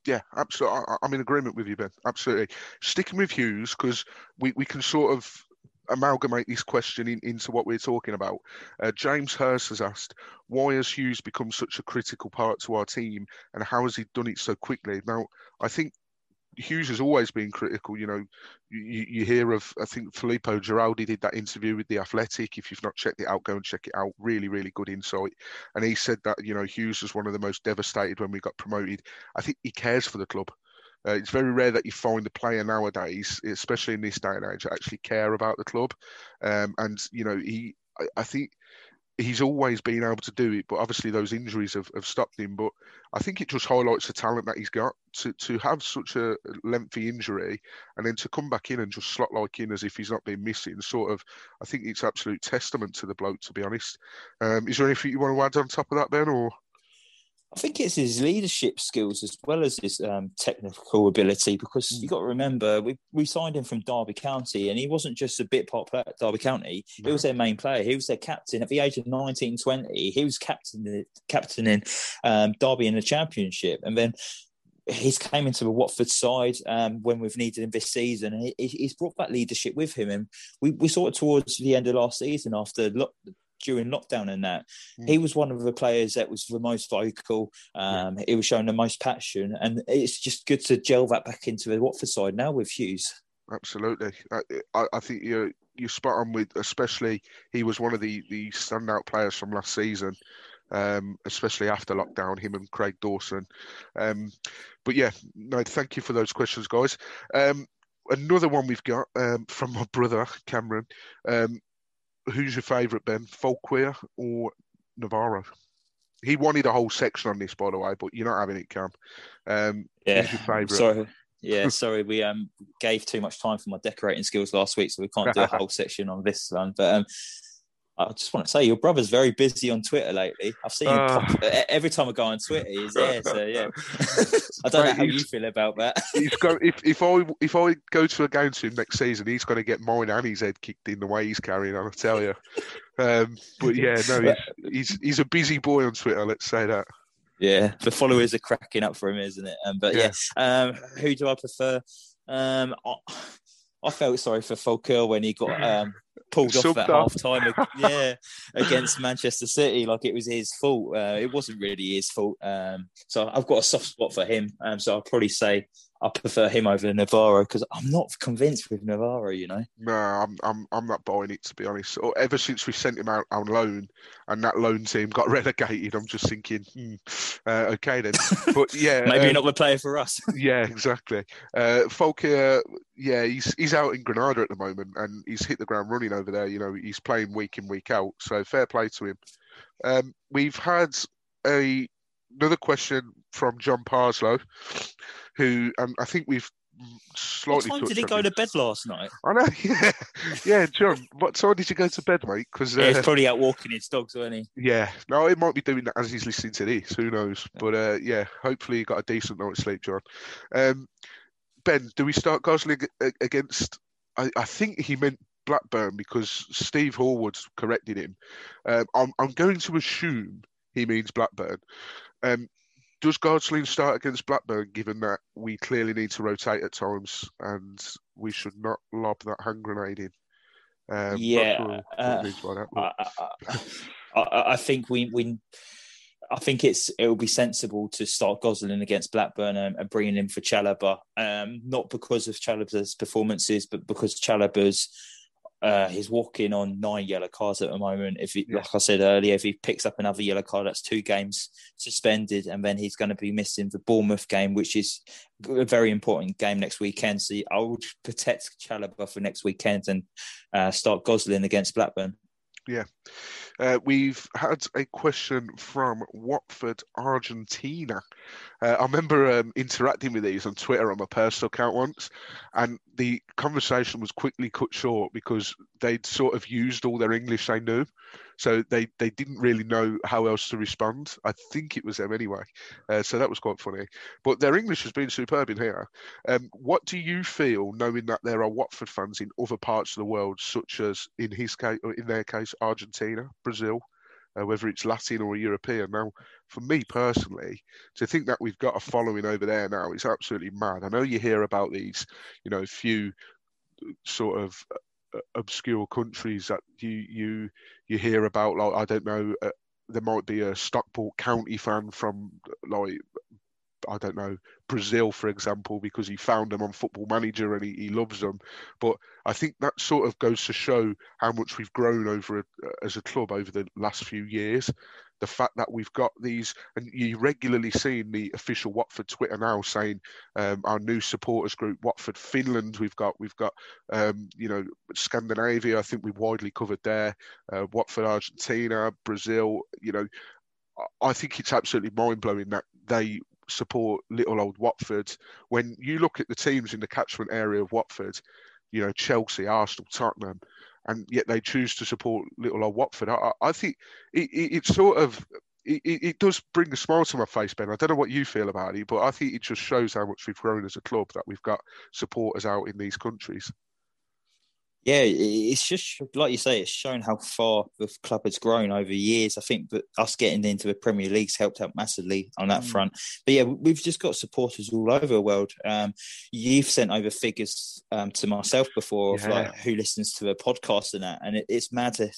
yeah, absolutely. I'm in agreement with you, Ben. Absolutely. Sticking with Hughes because we, we can sort of amalgamate this question in, into what we're talking about. Uh, James Hurst has asked, why has Hughes become such a critical part to our team, and how has he done it so quickly? Now, I think Hughes has always been critical. You know, you, you hear of, I think Filippo Giraldi did that interview with The Athletic. If you've not checked it out, go and check it out. Really, really good insight. And he said that, you know, Hughes was one of the most devastated when we got promoted. I think he cares for the club. Uh, it's very rare that you find a player nowadays, especially in this day and age, actually care about the club. Um, and, you know, he, I, I think he's always been able to do it, but obviously those injuries have, have stopped him. But I think it just highlights the talent that he's got to, to have such a lengthy injury and then to come back in and just slot like in as if he's not been missing. Sort of, I think it's absolute testament to the bloke, to be honest. Um, is there anything you want to add on top of that, Ben? Or I think it's his leadership skills as well as his um, technical ability because mm. you got to remember we, we signed him from Derby County and he wasn't just a bit part player at Derby County. He was their main player. He was their captain at the age of 19, 20. He was captain captaining um, Derby in the championship. And then he's came into the Watford side um, when we've needed him this season. He, he's brought that leadership with him, and we, we saw it towards the end of last season after during lockdown and that. Mm. He was one of the players that was the most vocal. Um, yeah. He was showing the most passion, and it's just good to gel that back into the Watford side now with Hughes. Absolutely, I, I think you're you're spot on with. Especially, he was one of the the standout players from last season. Um, especially after lockdown, him and Craig Dawson. Um, but yeah, no, thank you for those questions, guys. Um, another one we've got um, from my brother Cameron. Who's your favourite, Ben? Fouquier or Navarro? He wanted a whole section on this, by the way, but you're not having it, Cam. Um, yeah. Who's your favourite? Sorry. Yeah, sorry, we um gave too much time for my decorating skills last week, so we can't do a whole section on this one. But um, I just want to say your brother's very busy on Twitter lately. I've seen him uh, pop, every time I go on Twitter, he's there. So yeah, I don't know how you feel about that. he's got if if I if I go to a game to him next season, he's going to get mine and his head kicked in the way he's carrying on. I tell you. Um, but yeah, no, he's, he's he's a busy boy on Twitter. Let's say that. Yeah, the followers are cracking up for him, isn't it? Um, but yeah, yeah um, who do I prefer? Um, I, I felt sorry for Fouquier when he got um, pulled off that half time, yeah, against Manchester City. Like it was his fault. Uh, it wasn't really his fault. Um, so I've got a soft spot for him. Um, so I'll probably say I prefer him over Navarro because I'm not convinced with Navarro. You know. No, I'm I'm I'm not buying it to be honest. Or ever since we sent him out on loan and that loan team got relegated, I'm just thinking, hmm, uh, okay then. But yeah, maybe um, not the player for us. yeah, exactly. Uh, Fouquier, yeah, he's he's out in Granada at the moment and he's hit the ground running over there. You know, he's playing week in week out. So fair play to him. Um, we've had a another question from John Parslow who um, I think we've slightly. What time did he go to bed last night? I know. Yeah, yeah, John. What time did you go to bed, mate? Because uh, yeah, he's probably out walking his dogs, wasn't he? Yeah. No, he might be doing that as he's listening to this. Who knows? But uh, yeah, hopefully he got a decent night's sleep, John. Um, ben, do we start Gosling against? I, I think he meant Blackburn because Steve Horwood's corrected him. Um, I'm, I'm going to assume he means Blackburn. Um, does Gosling start against Blackburn, given that we clearly need to rotate at times and we should not lob that hand grenade in? Um, yeah, uh, I, I, I, think we, we, I think it's it will be sensible to start Gosling against Blackburn and, and bringing in for Chalobah, um, not because of Chalobah's performances, but because Chalobah's uh, he's walking on nine yellow cards at the moment. If he, yeah. like I said earlier, if he picks up another yellow card, that's two games suspended, and then he's going to be missing the Bournemouth game, which is a very important game next weekend. So I would protect Chalobah for next weekend and uh, start Gosling against Blackburn. Yeah. Uh, we've had a question from Watford, Argentina. Uh, I remember um, interacting with these on Twitter on my personal account once, and the conversation was quickly cut short because they'd sort of used all their English they knew. So they, they didn't really know how else to respond. I think it was them anyway. Uh, so that was quite funny. But their English has been superb in here. Um, what do you feel knowing that there are Watford fans in other parts of the world, such as in his case, in their case, Argentina, Brazil, uh, whether it's Latin or European. Now, for me personally, to think that we've got a following over there now is absolutely mad. I know you hear about these, you know, few sort of uh, obscure countries that you you you hear about. Like I don't know, uh, there might be a Stockport County fan from like I don't know Brazil, for example, because he found them on Football Manager and he, he loves them. But I think that sort of goes to show how much we've grown over a, as a club over the last few years. The fact that we've got these, and you regularly see in the official Watford Twitter now saying um, our new supporters group, Watford Finland, we've got we've got um, you know Scandinavia. I think we've widely covered there. Uh, Watford Argentina, Brazil. You know, I think it's absolutely mind blowing that they support little old Watford. When you look at the teams in the catchment area of Watford, you know, Chelsea, Arsenal, Tottenham, and yet they choose to support little old Watford. I, I think it, it, it sort of it, it, does bring a smile to my face, Ben. I don't know what you feel about it, but I think it just shows how much we've grown as a club that we've got supporters out in these countries yeah, it's just like you say, it's shown how far the club has grown over years. I think that us getting into the Premier League's helped out massively on that mm. front. But yeah, we've just got supporters all over the world. Um, you've sent over figures um, to myself before yeah. of like who listens to a podcast and that, and it, it's mad to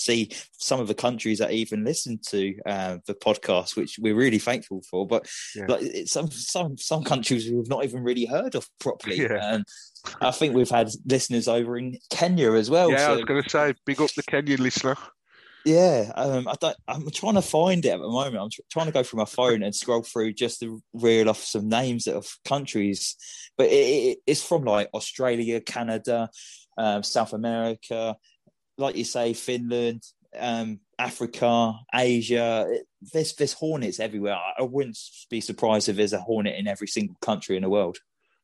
see some of the countries that even listen to uh, the podcast, which we're really thankful for. But yeah. like some some some countries we've not even really heard of properly. Yeah. And I think we've had listeners over in Kenya as well. Yeah, so. I was going to say, big up the Kenyan listener. Yeah, um, I don't, I'm trying to find it at the moment. I'm tr- trying to go through my phone and scroll through just to reel off some names of countries, but it, it, it's from like Australia, Canada, um, South America, like you say, Finland, um, Africa, Asia. There's there's hornets everywhere. I wouldn't be surprised if there's a hornet in every single country in the world.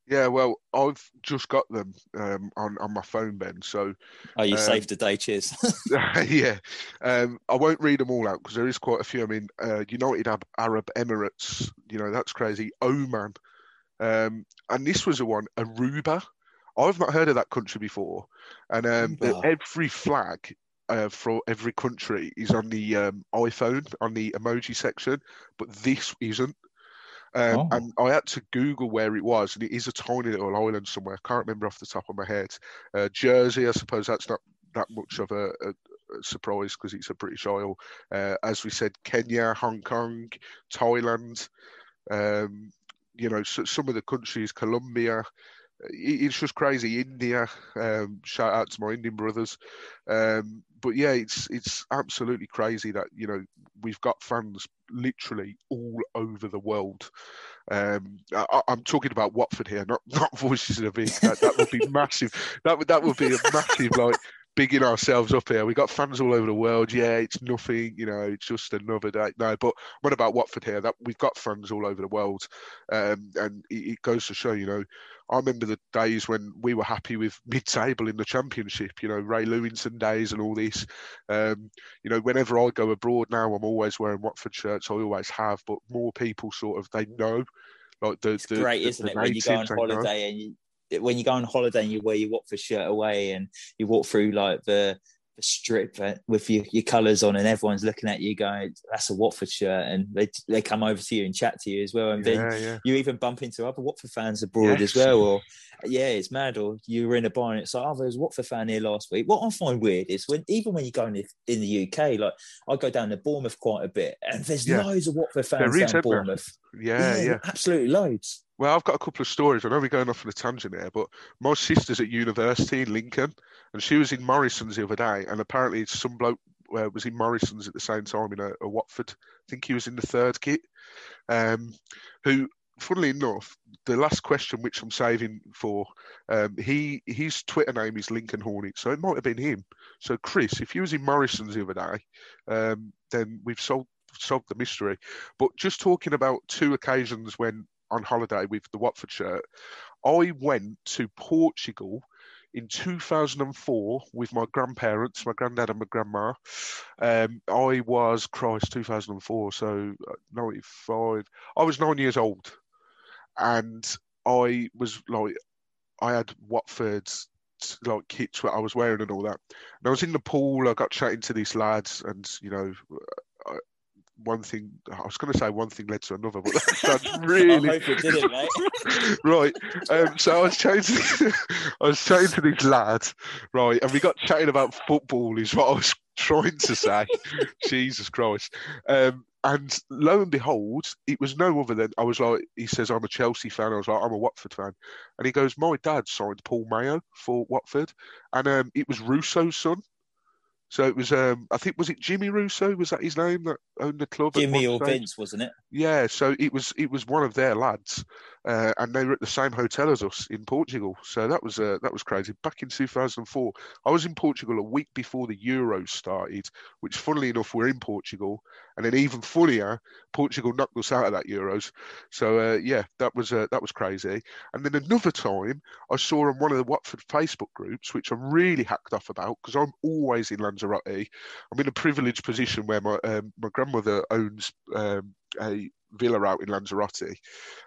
Yeah, well, I've just got them um, on on my phone, Ben. So, oh, you um, saved the day. Cheers. yeah, um, I won't read them all out because there is quite a few. I mean, uh, United Arab Emirates, you know, that's crazy. Oman, um, and this was a one, Aruba. I've not heard of that country before, and um, every flag uh, for every country is on the um, iPhone on the emoji section, but this isn't. Um, oh. And I had to Google where it was, and it is a tiny little island somewhere. I can't remember off the top of my head. Uh, Jersey, I suppose that's not that much of a, a, surprise because it's a British Isle. Uh, as we said, Kenya, Hong Kong, Thailand. Um, you know, so, some of the countries, Colombia it's just crazy. India, um, shout out to my Indian brothers. Um, but yeah, it's it's absolutely crazy that you know we've got fans literally all over the world. Um, I, am talking about Watford here, not not voices of the That, that would be massive. That would that would be a massive like bigging ourselves up here. We got fans all over the world. Yeah, it's nothing, you know, it's just another day. No, but what about Watford here? That we've got fans all over the world, um, and it, it, goes to show, you know, I remember the days when we were happy with mid-table in the championship. You know, Ray Lewington days and all this. Um, you know, whenever I go abroad now, I'm always wearing Watford shirts. I always have, but more people sort of they know. Like the, it's the, great, the, isn't the it, when you go on holiday and you when you go on holiday and you wear your Watford shirt away and you walk through like the the strip uh, with your, your colours on and everyone's looking at you going that's a Watford shirt and they they come over to you and chat to you as well. And yeah, then yeah. you even bump into other Watford fans abroad as well or yeah it's mad or you were in a bar and it's like oh there was a Watford fan here last week. What I find weird is when even when you go in, in the UK like I go down to Bournemouth quite a bit and there's loads of Watford fans down Bournemouth. Yeah, yeah absolutely loads. Well, I've got a couple of stories. I know we're going off on a tangent here, but my sister's at university in Lincoln, and she was in Morrison's the other day, and apparently some bloke uh, was in Morrison's at the same time in a, a, Watford. I think he was in the third kit. Um, who, funnily enough, the last question which I'm saving for, um, he his Twitter name is Lincoln Hornet, so it might have been him. So Chris, if you was in Morrison's the other day, um, then we've solved solved the mystery. But just talking about two occasions when on holiday with the Watford shirt. I went to Portugal in 2004 with my grandparents, my granddad and my grandma. Um, I was, Christ, 2004, so uh, 95. I was nine years old. And I was like, I had Watford's like kits what I was wearing and all that. And I was in the pool. I got chatting to these lads, and you know, one thing. I was going to say one thing led to another, but that sounds I really it right. Um, so I was chatting to I was chatting to this lad, right, and we got chatting about football. Is what I was trying to say. Jesus Christ. Um, and lo and behold, it was no other than I was like, he says, I'm a Chelsea fan. I was like, I'm a Watford fan. And he goes, My dad signed Paul Mayo for Watford. And um, it was Russo's son. So it was, um, I think, was it Jimmy Russo? Was that his name that owned the club? Jimmy or stage? Vince, wasn't it? Yeah, so it was it was one of their lads, uh, and they were at the same hotel as us in Portugal. So that was uh, that was crazy. Back in 2004, I was in Portugal a week before the Euros started, which, funnily enough, we're in Portugal, and then even funnier, Portugal knocked us out of that Euros. So uh, yeah, that was uh, that was crazy. And then another time, I saw on one of the Watford Facebook groups, which I'm really hacked off about because I'm always in Lanzarote. I'm in a privileged position where my um, my grandmother owns um, a villa out in Lanzarote,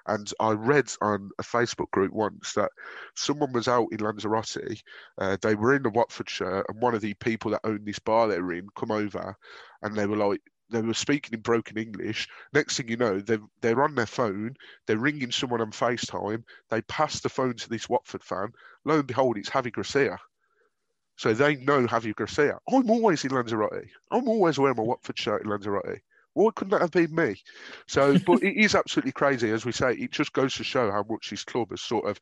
and I read on a Facebook group once that someone was out in Lanzarote. Uh, they were in the Watford shirt, and one of the people that owned this bar they were in come over, and they were like. They were speaking in broken English. Next thing you know, they're, they're on their phone. They're ringing someone on FaceTime. They pass the phone to this Watford fan. Lo and behold, it's Javi Garcia. So they know Javier Garcia. I'm always in Lanzarote. I'm always wearing my Watford shirt in Lanzarote. Why couldn't that have been me? So, but it is absolutely crazy. As we say, it just goes to show how much this club has sort of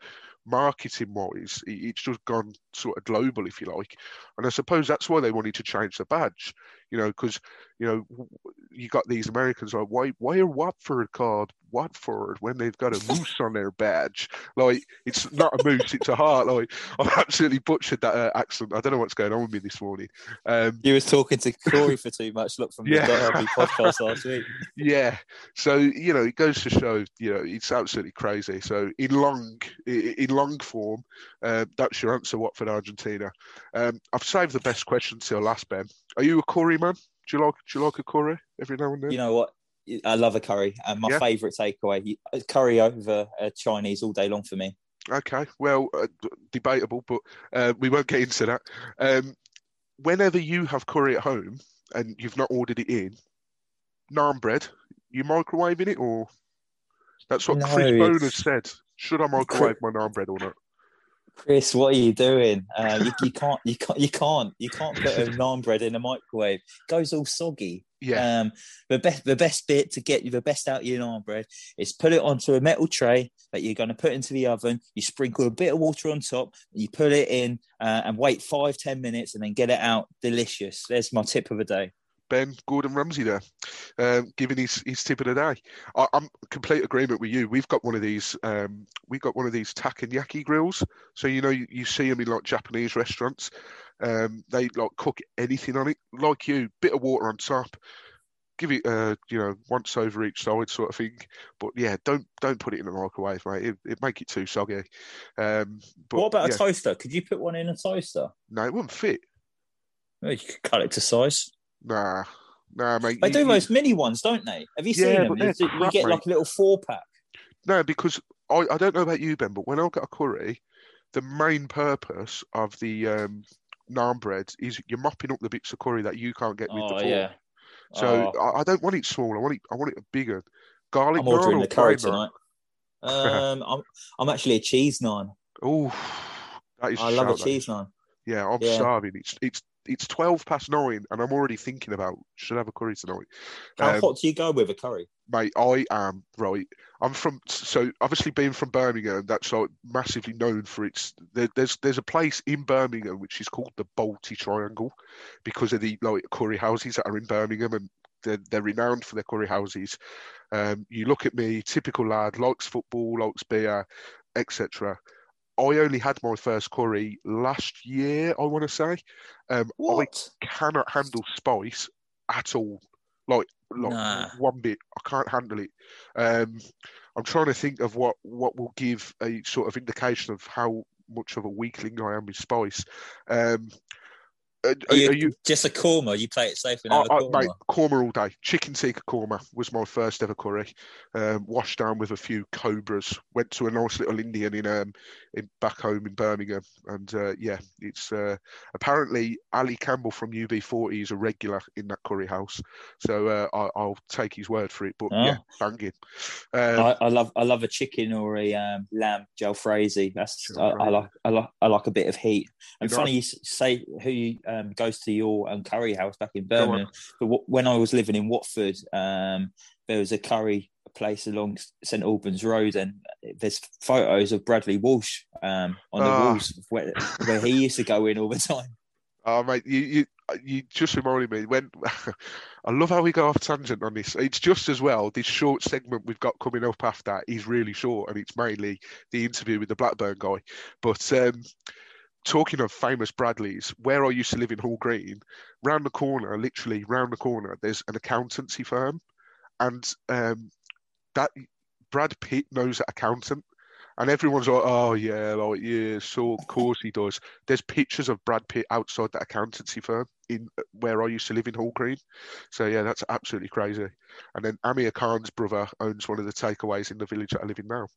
marketing wise, it's just gone sort of global, if you like. And I suppose that's why they wanted to change the badge, you know, because, you know, you got these Americans like, why, why are Watford called Watford when they've got a moose on their badge? Like, it's not a moose, it's a heart. Like, I've absolutely butchered that uh, accent. I don't know what's going on with me this morning. Um, You was talking to Corey for too much. Look from Yeah. the podcast last week. yeah so you know it goes to show you know it's absolutely crazy so in long in long form. Uh, that's your answer watford argentina. Um, i've saved the best question till last ben. Are you a curry man? Do you like do you like a curry every now and then? You know what? I love a curry, and my Yeah. favourite takeaway curry over uh, Chinese all day long for me. okay well uh, debatable but uh, we won't get into that. Um, whenever you have curry at home and you've not ordered it in naan bread you microwaving it or? That's what No, chris boner it's- said should i microwave my naan bread or not Chris, what are you doing? Uh, you, you can't, you can't, you can't, you can't put a naan bread in a microwave. It goes all soggy. yeah Um, the best, the best bit to get the best out of your naan bread is put it onto a metal tray that you're going to put into the oven. You sprinkle a bit of water on top. You put it in uh, and wait five ten minutes, and then get it out. Delicious. There's my tip of the day. Ben Gordon Ramsay there, um, giving his, his tip of the day. I, I'm complete agreement with you. We've got one of these. Um, we got one of these takoyaki grills. So you know you, you see them in like Japanese restaurants. Um, they like cook anything on it, like you, bit of water on top. Give it, uh, you know, once over each side, sort of thing. But yeah, don't don't put it in the microwave, mate. It, it make it too soggy. Um, but what about yeah, a toaster? Could you put one in a toaster? no, it wouldn't fit. Well, you could cut it to size. Nah, nah, mate. They you- do you- those mini ones, don't they? Have you seen Yeah, them? but they're You, you get like a little four pack. No, because I, I don't know about you, Ben, but when I get a curry, the main purpose of the um, naan bread is you're mopping up the bits of curry that you can't get with the Oh fork. yeah. So Oh, I, I don't want it small. I want it. I want it bigger. Garlic I'm ordering naan the curry tonight. Um, I'm I'm actually a cheese naan. Oh, that is. I love a cheese naan. Yeah, I'm Yeah. starving. It's it's it's twelve past nine, and I'm already thinking about should I have a curry tonight. How Um, hot do you go with a curry? Mate, I am right. I'm from so obviously being from Birmingham, that's like massively known for its. There, there's there's a place in Birmingham which is called the Balti Triangle, because of the like curry houses that are in Birmingham, and they're they're renowned for their curry houses. Um, you look at me, typical lad, likes football, likes beer, etc. I only had my first curry last year, I want to say. Um, I cannot handle spice at all. Like, like Nah. one bit. I can't handle it. Um, I'm trying to think of what what will give a sort of indication of how much of a weakling I am with spice. Um, Are are, you, are you? just a korma? You play it safe and I, have a korma. mate, korma all day. Chicken tikka korma was my first ever curry. Um, washed down with a few cobras. Went to a nice little Indian in um in back home in Birmingham, and uh, yeah, it's uh, apparently Ali Campbell from UB40 is a regular in that curry house. So uh, I, I'll take his word for it. But Oh. yeah, banging. Um, I, I love I love a chicken or a um, lamb jalfrezi. That's I, I like I like I like a bit of heat. And You know- funny you say who you, um, goes to your um, curry house back in Birmingham. But w- when I was living in Watford, um, there was a curry place along St Albans Road, and there's photos of Bradley Walsh um, on the Ah. walls where, where he used to go in all the time. Oh, mate, you, you you just reminded me when I love how we go off tangent on this. It's just as well this short segment we've got coming up after is really short, and it's mainly the interview with the Blackburn guy. But um, talking of famous Bradleys, where I used to live in Hall Green, round the corner, literally round the corner, there's an accountancy firm, and um, that Brad Pitt knows that accountant. And everyone's like, oh, yeah, like, yeah, so of course he does. There's pictures of Brad Pitt outside that accountancy firm in where I used to live in Hall Green. So, yeah, that's absolutely crazy. And then Amir Khan's brother owns one of the takeaways in the village that I live in now.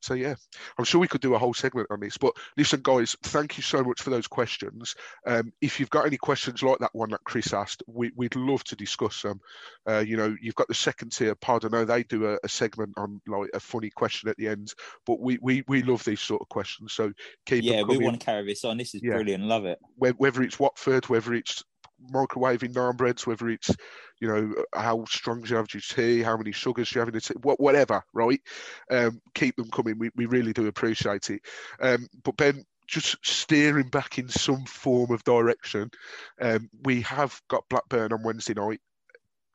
So, yeah, I'm sure we could do a whole segment on this. But listen, guys, thank you so much for those questions. Um, if you've got any questions like that one that Chris asked, we, we'd love to discuss them. Uh, you know, you've got the second tier pod. I know they do a, a segment on like a funny question at the end, but we, we, we love these sort of questions. So keep Yeah, we want to carry this on. This is Yeah. brilliant. Love it. Whether it's Watford, whether it's microwaving naan breads, whether it's you know how strong you have your tea, how many sugars you have in the tea, what, whatever, right? Um, keep them coming. We, we really do appreciate it. Um, but Ben, just steering back in some form of direction. Um, we have got Blackburn on Wednesday night.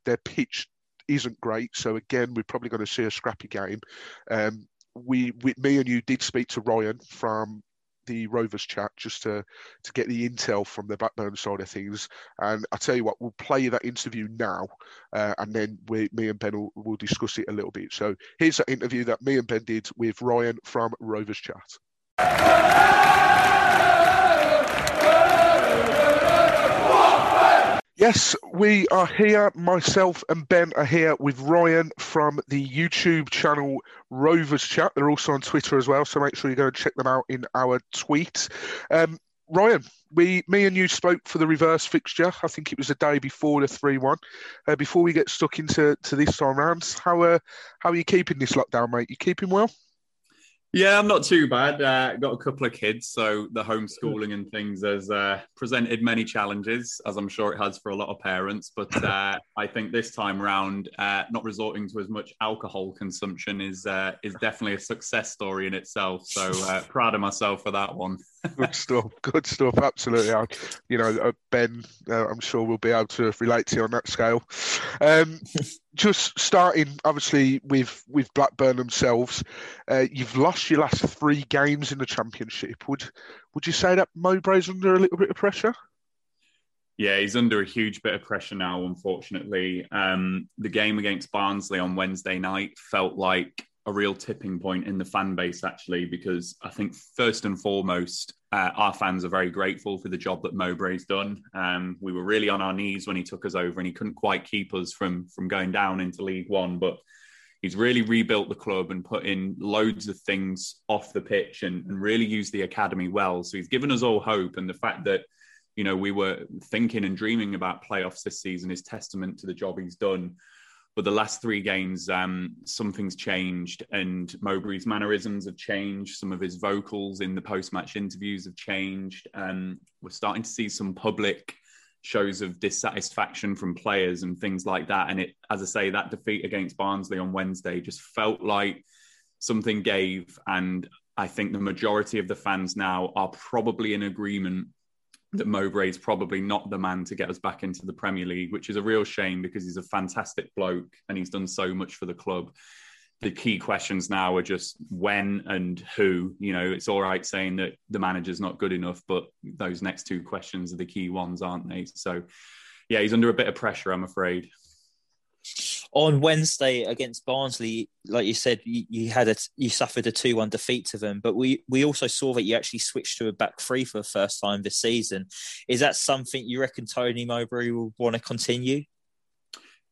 Their pitch isn't great, so again, we're probably going to see a scrappy game. Um, we, we, me and you did speak to Ryan from the Rovers chat just to to get the intel from the Blackburn side of things. And I tell you what, we'll play that interview now, uh, and then we, me and Ben will, will discuss it a little bit. So here's that interview that me and Ben did with Ryan from Rovers chat. Yes, we are here. Myself and Ben are here with Ryan from the YouTube channel Rovers Chat. They're also on Twitter as well, so make sure you go and check them out in our tweet. Um, Ryan, we, me and you spoke for the reverse fixture. I think it was the day before the three-one. Uh, before we get stuck into to this time round, how uh, how are you keeping this lockdown, mate? You keeping well? Yeah, I'm not too bad. Uh, got a couple of kids, so the homeschooling and things has uh, presented many challenges, as I'm sure it has for a lot of parents. But uh, I think this time round, uh, not resorting to as much alcohol consumption is uh, is definitely a success story in itself. So uh, proud of myself for that one. Good stuff. Good stuff. Absolutely. I, you know, uh, Ben, uh, I'm sure we'll be able to relate to you on that scale. Um, just starting, obviously, with with Blackburn themselves, uh, you've lost your last three games in the championship. Would would you say that Mowbray's under a little bit of pressure? Yeah, he's under a huge bit of pressure now, unfortunately. Um, the game against Barnsley on Wednesday night felt like a real tipping point in the fan base, actually, because I think first and foremost, uh, our fans are very grateful for the job that Mowbray's done. Um, we were really on our knees when he took us over, and he couldn't quite keep us from from going down into League One, but. He's really rebuilt the club and put in loads of things off the pitch and, and really used the academy well. So he's given us all hope. And the fact that you know, we were thinking and dreaming about playoffs this season is testament to the job he's done. But the last three games, um, something's changed, and Mowbray's mannerisms have changed. Some of his vocals in the post-match interviews have changed. Um, we're starting to see some public shows of dissatisfaction from players and things like that. And it, as I say, that defeat against Barnsley on Wednesday just felt like something gave. And I think the majority of the fans now are probably in agreement that Mowbray is probably not the man to get us back into the Premier League, which is a real shame because he's a fantastic bloke and he's done so much for the club. The key questions now are just when and who. You know, it's all right saying that the manager's not good enough, but those next two questions are the key ones, aren't they? So, yeah, he's under a bit of pressure, I'm afraid. On Wednesday against Barnsley, like you said, you, you had a you suffered a two one defeat to them, but we we also saw that you actually switched to a back three for the first time this season. Is that something you reckon Tony Mowbray will want to continue?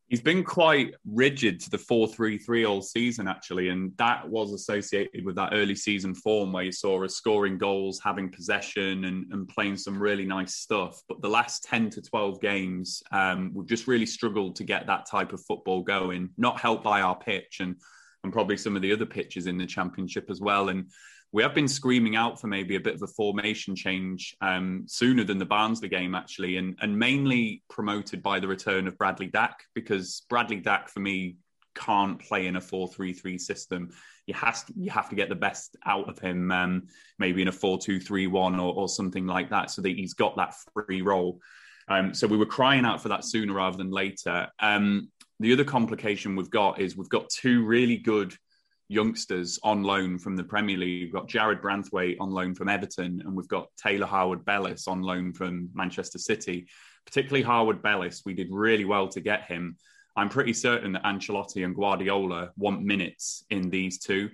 He's been quite rigid to the 4 3 3 all season, actually. And that was associated with that early season form where you saw us scoring goals, having possession, and, and playing some really nice stuff. But the last 10 to 12 games, um, we've just really struggled to get that type of football going, not helped by our pitch and, and probably some of the other pitches in the championship as well. And we have been screaming out for maybe a bit of a formation change um, sooner than the Barnsley game, actually, and, and mainly promoted by the return of Bradley Dack, because Bradley Dack, for me, can't play in a 4-3-3 system. You has to, you have to get the best out of him, um, maybe in a 4-2-3-1 or, or something like that, so that he's got that free role. Um, so we were crying out for that sooner rather than later. Um, the other complication we've got is we've got two really good youngsters on loan from the Premier League. We've got Jarrad Branthwaite on loan from Everton, and we've got Taylor Harwood-Bellis on loan from Manchester City. Particularly Harwood-Bellis, we did really well to get him. I'm pretty certain that Ancelotti and Guardiola want minutes in these two.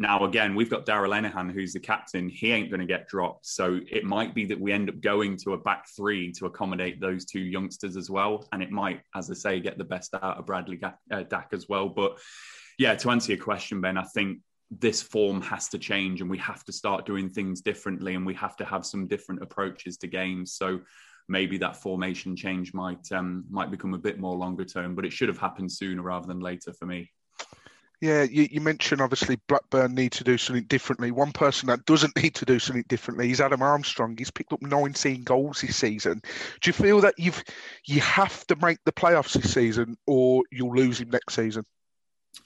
Now, again, we've got Darragh Lenihan, who's the captain. He ain't going to get dropped. So it might be that we end up going to a back three to accommodate those two youngsters as well. And it might, as I say, get the best out of Bradley uh, Dack as well. But yeah, to answer your question, Ben, I think this form has to change and we have to start doing things differently and we have to have some different approaches to games. So maybe that formation change might um, might become a bit more longer term, but it should have happened sooner rather than later for me. Yeah, you, you, mentioned obviously Blackburn need to do something differently. One person that doesn't need to do something differently is Adam Armstrong. He's picked up 19 goals this season. Do you feel that you've you have to make the playoffs this season, or you'll lose him next season?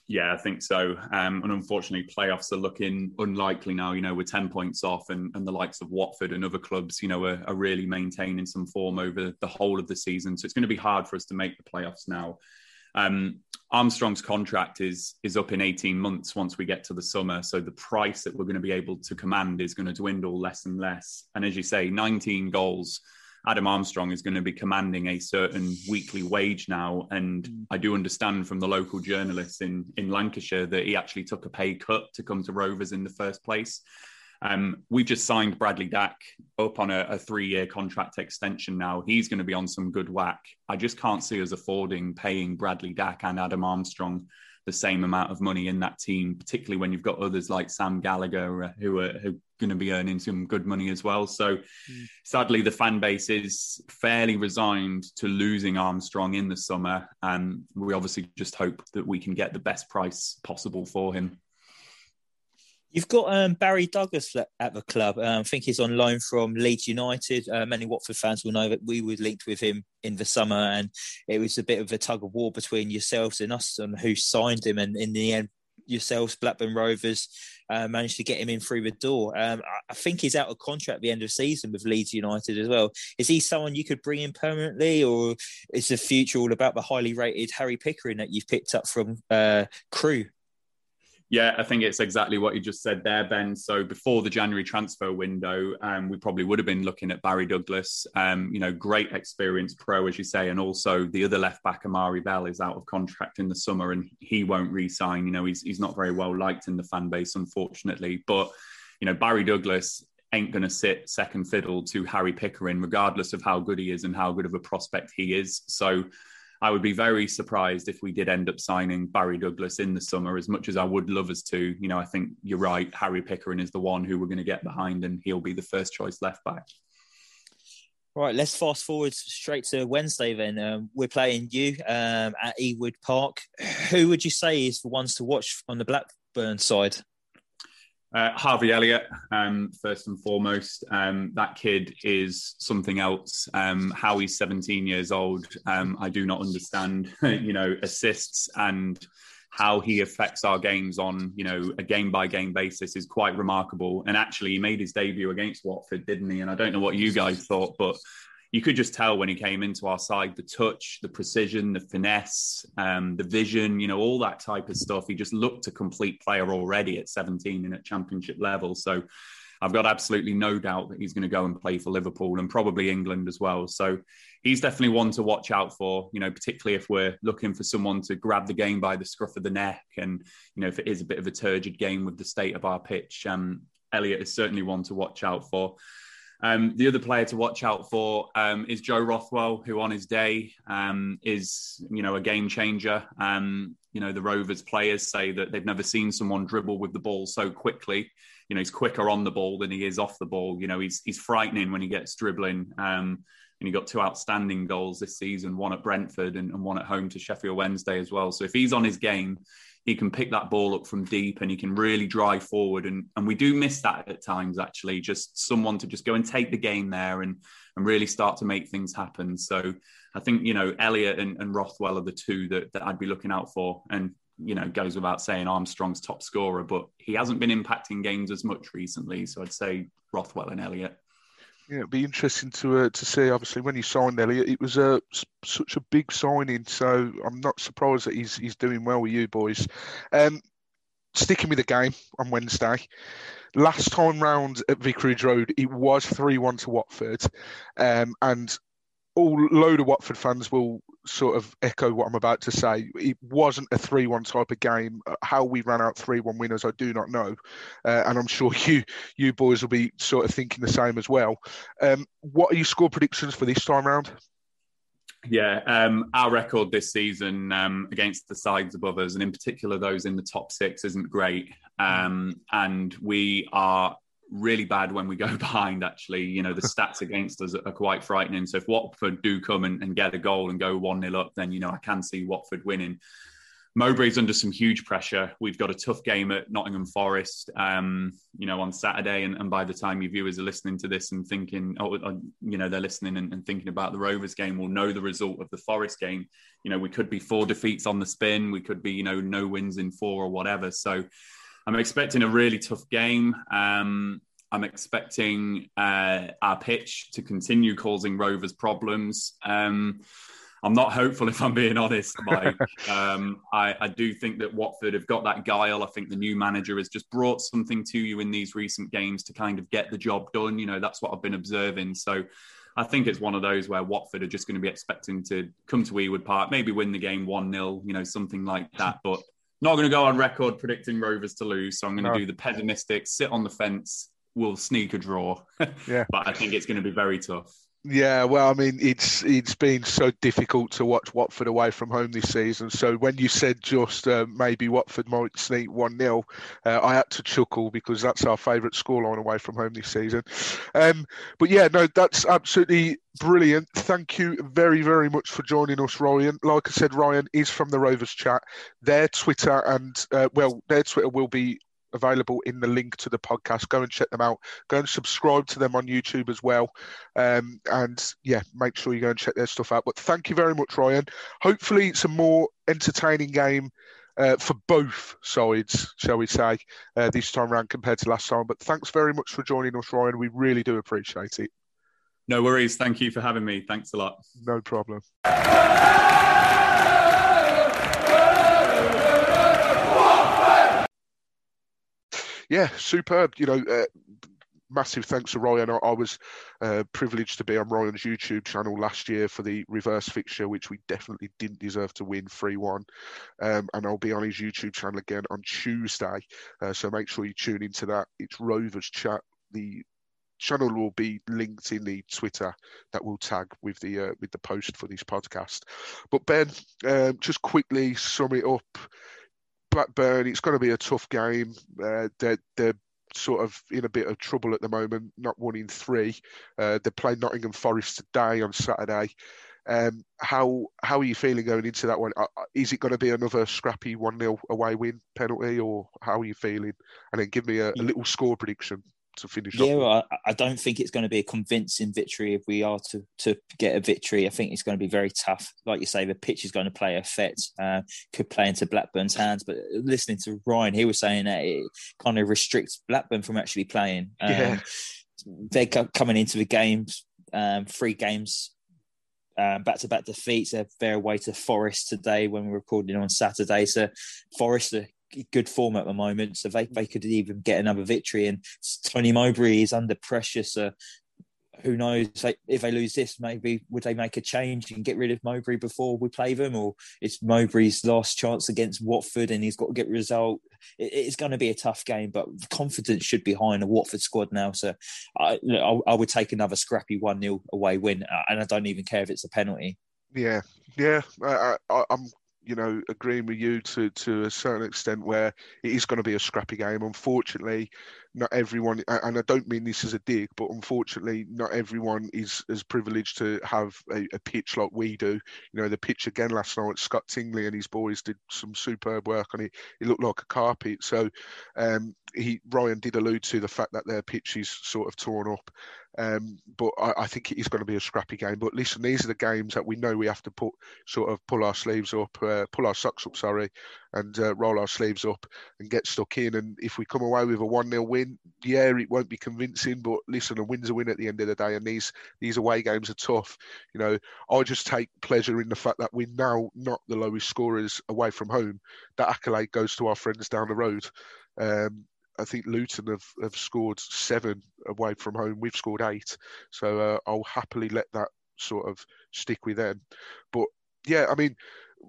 Yeah, I think so. Um, and unfortunately, playoffs are looking unlikely now. You know, we're 10 points off, and, and the likes of Watford and other clubs, you know, are, are, really maintaining some form over the whole of the season. So it's going to be hard for us to make the playoffs now. Um, Armstrong's contract is is up in 18 months once we get to the summer. So the price that we're going to be able to command is going to dwindle less and less. And as you say, 19 goals Adam Armstrong is going to be commanding a certain weekly wage now. And mm. I do understand from the local journalists in, in Lancashire that he actually took a pay cut to come to Rovers in the first place. Um, we just signed Bradley Dack up on a, a three year contract extension now. He's going to be on some good whack. I just can't see us affording paying Bradley Dack and Adam Armstrong the same amount of money in that team, particularly when you've got others like Sam Gallagher uh, who are, who are going to be earning some good money as well. So, mm. sadly, the fan base is fairly resigned to losing Armstrong in the summer, and we obviously just hope that we can get the best price possible for him. You've got um, Barry Douglas at the club. Um, I think he's on loan from Leeds United. Uh, many Watford fans will know that we were linked with him in the summer, and it was a bit of a tug of war between yourselves and us on who signed him. And in the end, yourselves, Blackburn Rovers, uh, managed to get him in through the door. Um, I think he's out of contract at the end of season with Leeds United as well. Is he someone you could bring in permanently, or is the future all about the highly rated Harry Pickering that you've picked up from uh, Crewe? Yeah, I think it's exactly what you just said there, Ben. So before the January transfer window, um, we probably would have been looking at Barry Douglas. Um, you know, great experience pro, as you say, and also the other left back, Amari Bell, is out of contract in the summer, and he won't re-sign. You know, he's he's not very well liked in the fan base, unfortunately. But you know, Barry Douglas ain't going to sit second fiddle to Harry Pickering, regardless of how good he is and how good of a prospect he is. So I would be very surprised if we did end up signing Barry Douglas in the summer. As much as I would love us to, you know, I think you're right. Harry Pickering is the one who we're going to get behind, and he'll be the first choice left back. Right, let's fast forward straight to Wednesday. Then um, we're playing you um, at Ewood Park. Who would you say is the ones to watch on the Blackburn side? Uh, Harvey Elliott, um, first and foremost, um, that kid is something else. Um, how he's 17 years old, um, I do not understand. you know, assists and how he affects our games on you know a game by game basis is quite remarkable. And actually, he made his debut against Watford, didn't he? And I don't know what you guys thought, but you could just tell when he came into our side the touch, the precision, the finesse, um, the vision, you know, all that type of stuff. He just looked a complete player already at 17 and at championship level. So I've got absolutely no doubt that he's going to go and play for Liverpool and probably England as well. So he's definitely one to watch out for, you know, particularly if we're looking for someone to grab the game by the scruff of the neck. And, you know, if it is a bit of a turgid game with the state of our pitch, um, Elliott is certainly one to watch out for. Um, the other player to watch out for um, is Joe Rothwell, who on his day um, is, you know, a game changer. Um, you know, the Rovers players say that they've never seen someone dribble with the ball so quickly. You know, he's quicker on the ball than he is off the ball. You know, he's he's frightening when he gets dribbling. Um, and he got two outstanding goals this season, one at Brentford and, and one at home to Sheffield Wednesday as well. So if he's on his game, he can pick that ball up from deep and he can really drive forward. And, and we do miss that at times, actually, just someone to just go and take the game there and, and really start to make things happen. So I think, you know, Elliott and, and Rothwell are the two that, that I'd be looking out for. And, you know, goes without saying Armstrong's top scorer, but he hasn't been impacting games as much recently. So I'd say Rothwell and Elliott. Yeah, it'd be interesting to uh, to see. Obviously, when he signed Elliott, it was a such a big signing. So I'm not surprised that he's he's doing well with you boys. Um, sticking with the game on Wednesday. Last time round at Vicarage Road, it was three one to Watford, um, and all load of Watford fans will sort of echo what I'm about to say. It wasn't a 3 1 type of game. How we ran out 3 1 winners, I do not know. Uh, and I'm sure you you boys will be sort of thinking the same as well. Um, what are your score predictions for this time round? Yeah, um, our record this season um, against the sides above us, and in particular those in the top six, isn't great. Um, and we are really bad when we go behind. Actually, you know the stats against us are quite frightening. So if Watford do come and, and get a goal and go one 0 up, then you know I can see Watford winning. Mowbray's under some huge pressure. We've got a tough game at Nottingham Forest, um, you know, on Saturday. And, and, by the time your viewers are listening to this and thinking, oh, uh, you know, they're listening and, and, thinking about the Rovers game, will know the result of the Forest game. You know, we could be four defeats on the spin. We could be, you know, no wins in four or whatever. So I'm expecting a really tough game. Um, I'm expecting uh, our pitch to continue causing Rovers problems. Um, I'm not hopeful, if I'm being honest, Mike. um, I, I, do think that Watford have got that guile. I think the new manager has just brought something to you in these recent games to kind of get the job done. You know, that's what I've been observing. So I think it's one of those where Watford are just going to be expecting to come to Ewood Park, maybe win the game 1 0, you know, something like that. But not going to go on record predicting Rovers to lose. So I'm going to no. do the pessimistic, sit on the fence, we'll sneak a draw. yeah. but I think it's going to be very tough. Yeah, well, I mean, it's it's been so difficult to watch Watford away from home this season. So when you said just uh, maybe Watford might sneak one 0 uh, I had to chuckle because that's our favourite scoreline away from home this season. Um, but yeah, no, that's absolutely brilliant. Thank you very very much for joining us, Ryan. Like I said, Ryan is from the Rovers chat. Their Twitter and uh, well, their Twitter will be available in the link to the podcast. Go and check them out. Go and subscribe to them on YouTube as well. Um, and yeah, make sure you go and check their stuff out. But thank you very much, Ryan. Hopefully, it's a more entertaining game. Uh, for both sides, shall we say, uh, this time around compared to last time. But thanks very much for joining us, Ryan. We really do appreciate it. No worries. Thank you for having me. Thanks a lot. No problem. Yeah, superb. You know, uh, massive thanks to Ryan. I, I was uh, privileged to be on Ryan's YouTube channel last year for the reverse fixture, which we definitely didn't deserve to win 3 1. Um, and I'll be on his YouTube channel again on Tuesday. Uh, so make sure you tune into that. It's Rovers Chat. The channel will be linked in the Twitter that will tag with the uh, with the post for this podcast. But Ben, um, just quickly sum it up. Blackburn, it's going to be a tough game. Uh, they're, they're sort of in a bit of trouble at the moment, not winning three. Uh, they're playing Nottingham Forest today on Saturday. Um, how how are you feeling going into that one? Uh, uh is it going to be another scrappy one 0 away win penalty, or how are you feeling? And then give me a, a little score prediction to finish yeah, well, I, I, don't think it's going to be a convincing victory if we are to to get a victory. I think it's going to be very tough. Like you say, the pitch is going to play effect. Uh, could play into Blackburn's hands. But listening to Ryan, he was saying that it kind of restricts Blackburn from actually playing. Um, yeah. They're coming into the games, um, three games back to back defeats. They're, they're away to Forest today when we're recording on Saturday. So Forest are good form at the moment, so they, mm. they could even get another victory. And Tony Mowbray is under pressure, so who knows if they lose this, maybe would they make a change and get rid of Mowbray before we play them, or it's Mowbray's last chance against Watford and he's got to get a result. it's going to be a tough game, but confidence should be high in the Watford squad now. So I, I would take another scrappy one 0 away win, uh, and I don't even care if it's a penalty. Yeah, yeah, I, I, I'm you know, agreeing with you to to a certain extent where it is going to be a scrappy game. Unfortunately, not everyone, and I don't mean this as a dig, but unfortunately, not everyone is as privileged to have a, a pitch like we do. You know, the pitch again last night, Scott Tingley and his boys did some superb work on it. It looked like a carpet. So, um, he Ryan did allude to the fact that their pitch is sort of torn up. Um, but I, I, think it is going to be a scrappy game. But listen, these are the games that we know we have to put sort of pull our sleeves up, uh, pull our socks up, sorry, and uh, roll our sleeves up and get stuck in. And if we come away with a one 0 win, yeah, it won't be convincing. But listen, a win's a win at the end of the day. And these these away games are tough. You know, I just take pleasure in the fact that we're now not the lowest scorers away from home. That accolade goes to our friends down the road. Um, I think Luton have, have scored seven away from home. We've scored eight. So uh, I'll happily let that sort of stick with them. But yeah, I mean,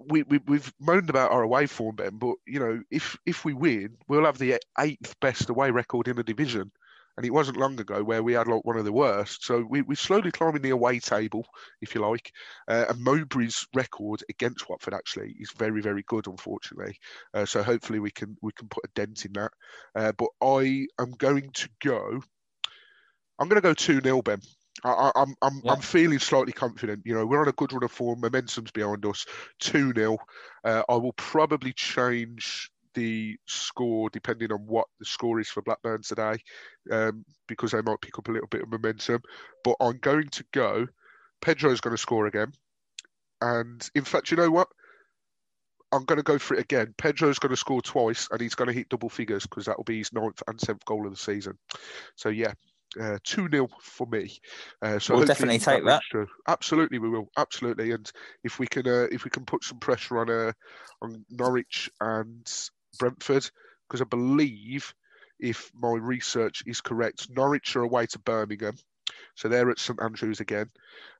we, we we've moaned about our away form, Ben, but you know, if if we win, we'll have the eighth best away record in the division and it wasn't long ago where we had like one of the worst. So we, we're slowly climbing the away table, if you like. Uh, and Mowbray's record against Watford actually is very, very good, unfortunately. Uh, so hopefully we can we can put a dent in that. Uh, but I am going to go. I'm going to go two 0 Ben. I, am I'm I'm, yeah. I'm feeling slightly confident. You know, we're on a good run of form. Momentum's behind us. Two 0 uh, I will probably change the score depending on what the score is for Blackburn today, um, because they might pick up a little bit of momentum. But I'm going to go. Pedro's going to score again, and in fact, you know what? I'm going to go for it again. Pedro's going to score twice, and he's going to hit double figures because that will be his ninth and tenth goal of the season. So yeah, uh, two uh, 0 for me. Uh, so we'll definitely take that. that. Absolutely, we will. Absolutely, and if we can, uh, if we can put some pressure on uh, on Norwich and Brentford because I believe, if my research is correct, Norwich are away to Birmingham. So they're at St Andrews again.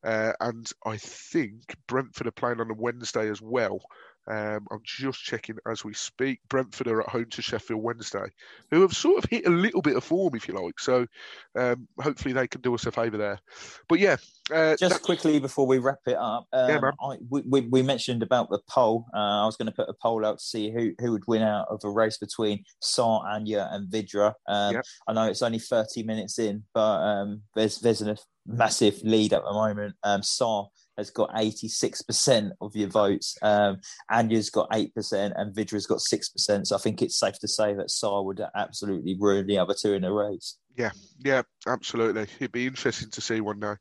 Uh, and I think Brentford are playing on a Wednesday as well. Um, I'm just checking as we speak. Brentford are at home to Sheffield Wednesday, who have sort of hit a little bit of form, if you like. So um, hopefully they can do us a favour there. But yeah. Uh, just quickly before we wrap it up, um, yeah, I, we, we, mentioned about the poll. Uh, I was going to put a poll out to see who, who would win out of a race between Sarr, Anya, and Vydra. Um, yep. I know it's only 30 minutes in, but um, there's there's a massive lead at the moment. Um, Sarr has got 86% of your votes. Um, Anya's got 8% and Vydra's got 6%. So I think it's safe to say that Sarr would absolutely ruin the other two in a race. Yeah, yeah, absolutely. It'd be interesting to see one day.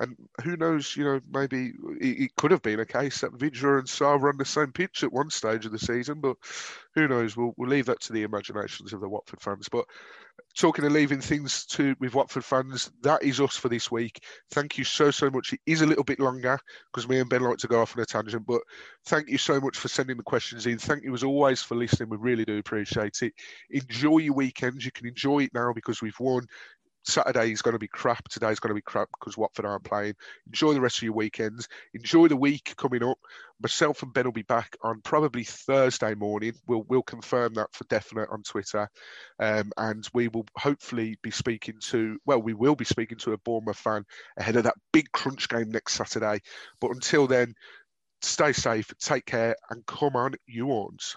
And who knows, you know, maybe it, it could have been a case that Vydra and Sarr were on the same pitch at one stage of the season, but who knows? We'll, we'll leave that to the imaginations of the Watford fans. But talking of leaving things to with Watford fans, that is us for this week. Thank you so so much. It is a little bit longer because me and Ben like to go off on a tangent, but thank you so much for sending the questions in. Thank you as always for listening. We really do appreciate it. Enjoy your weekends. You can enjoy it now because we've won. Saturday is going to be crap. Today's going to be crap because Watford aren't playing. Enjoy the rest of your weekends. Enjoy the week coming up. Myself and Ben will be back on probably Thursday morning. We'll we'll confirm that for definite on Twitter, um, and we will hopefully be speaking to. Well, we will be speaking to a Bournemouth fan ahead of that big crunch game next Saturday. But until then, stay safe, take care, and come on, you ons.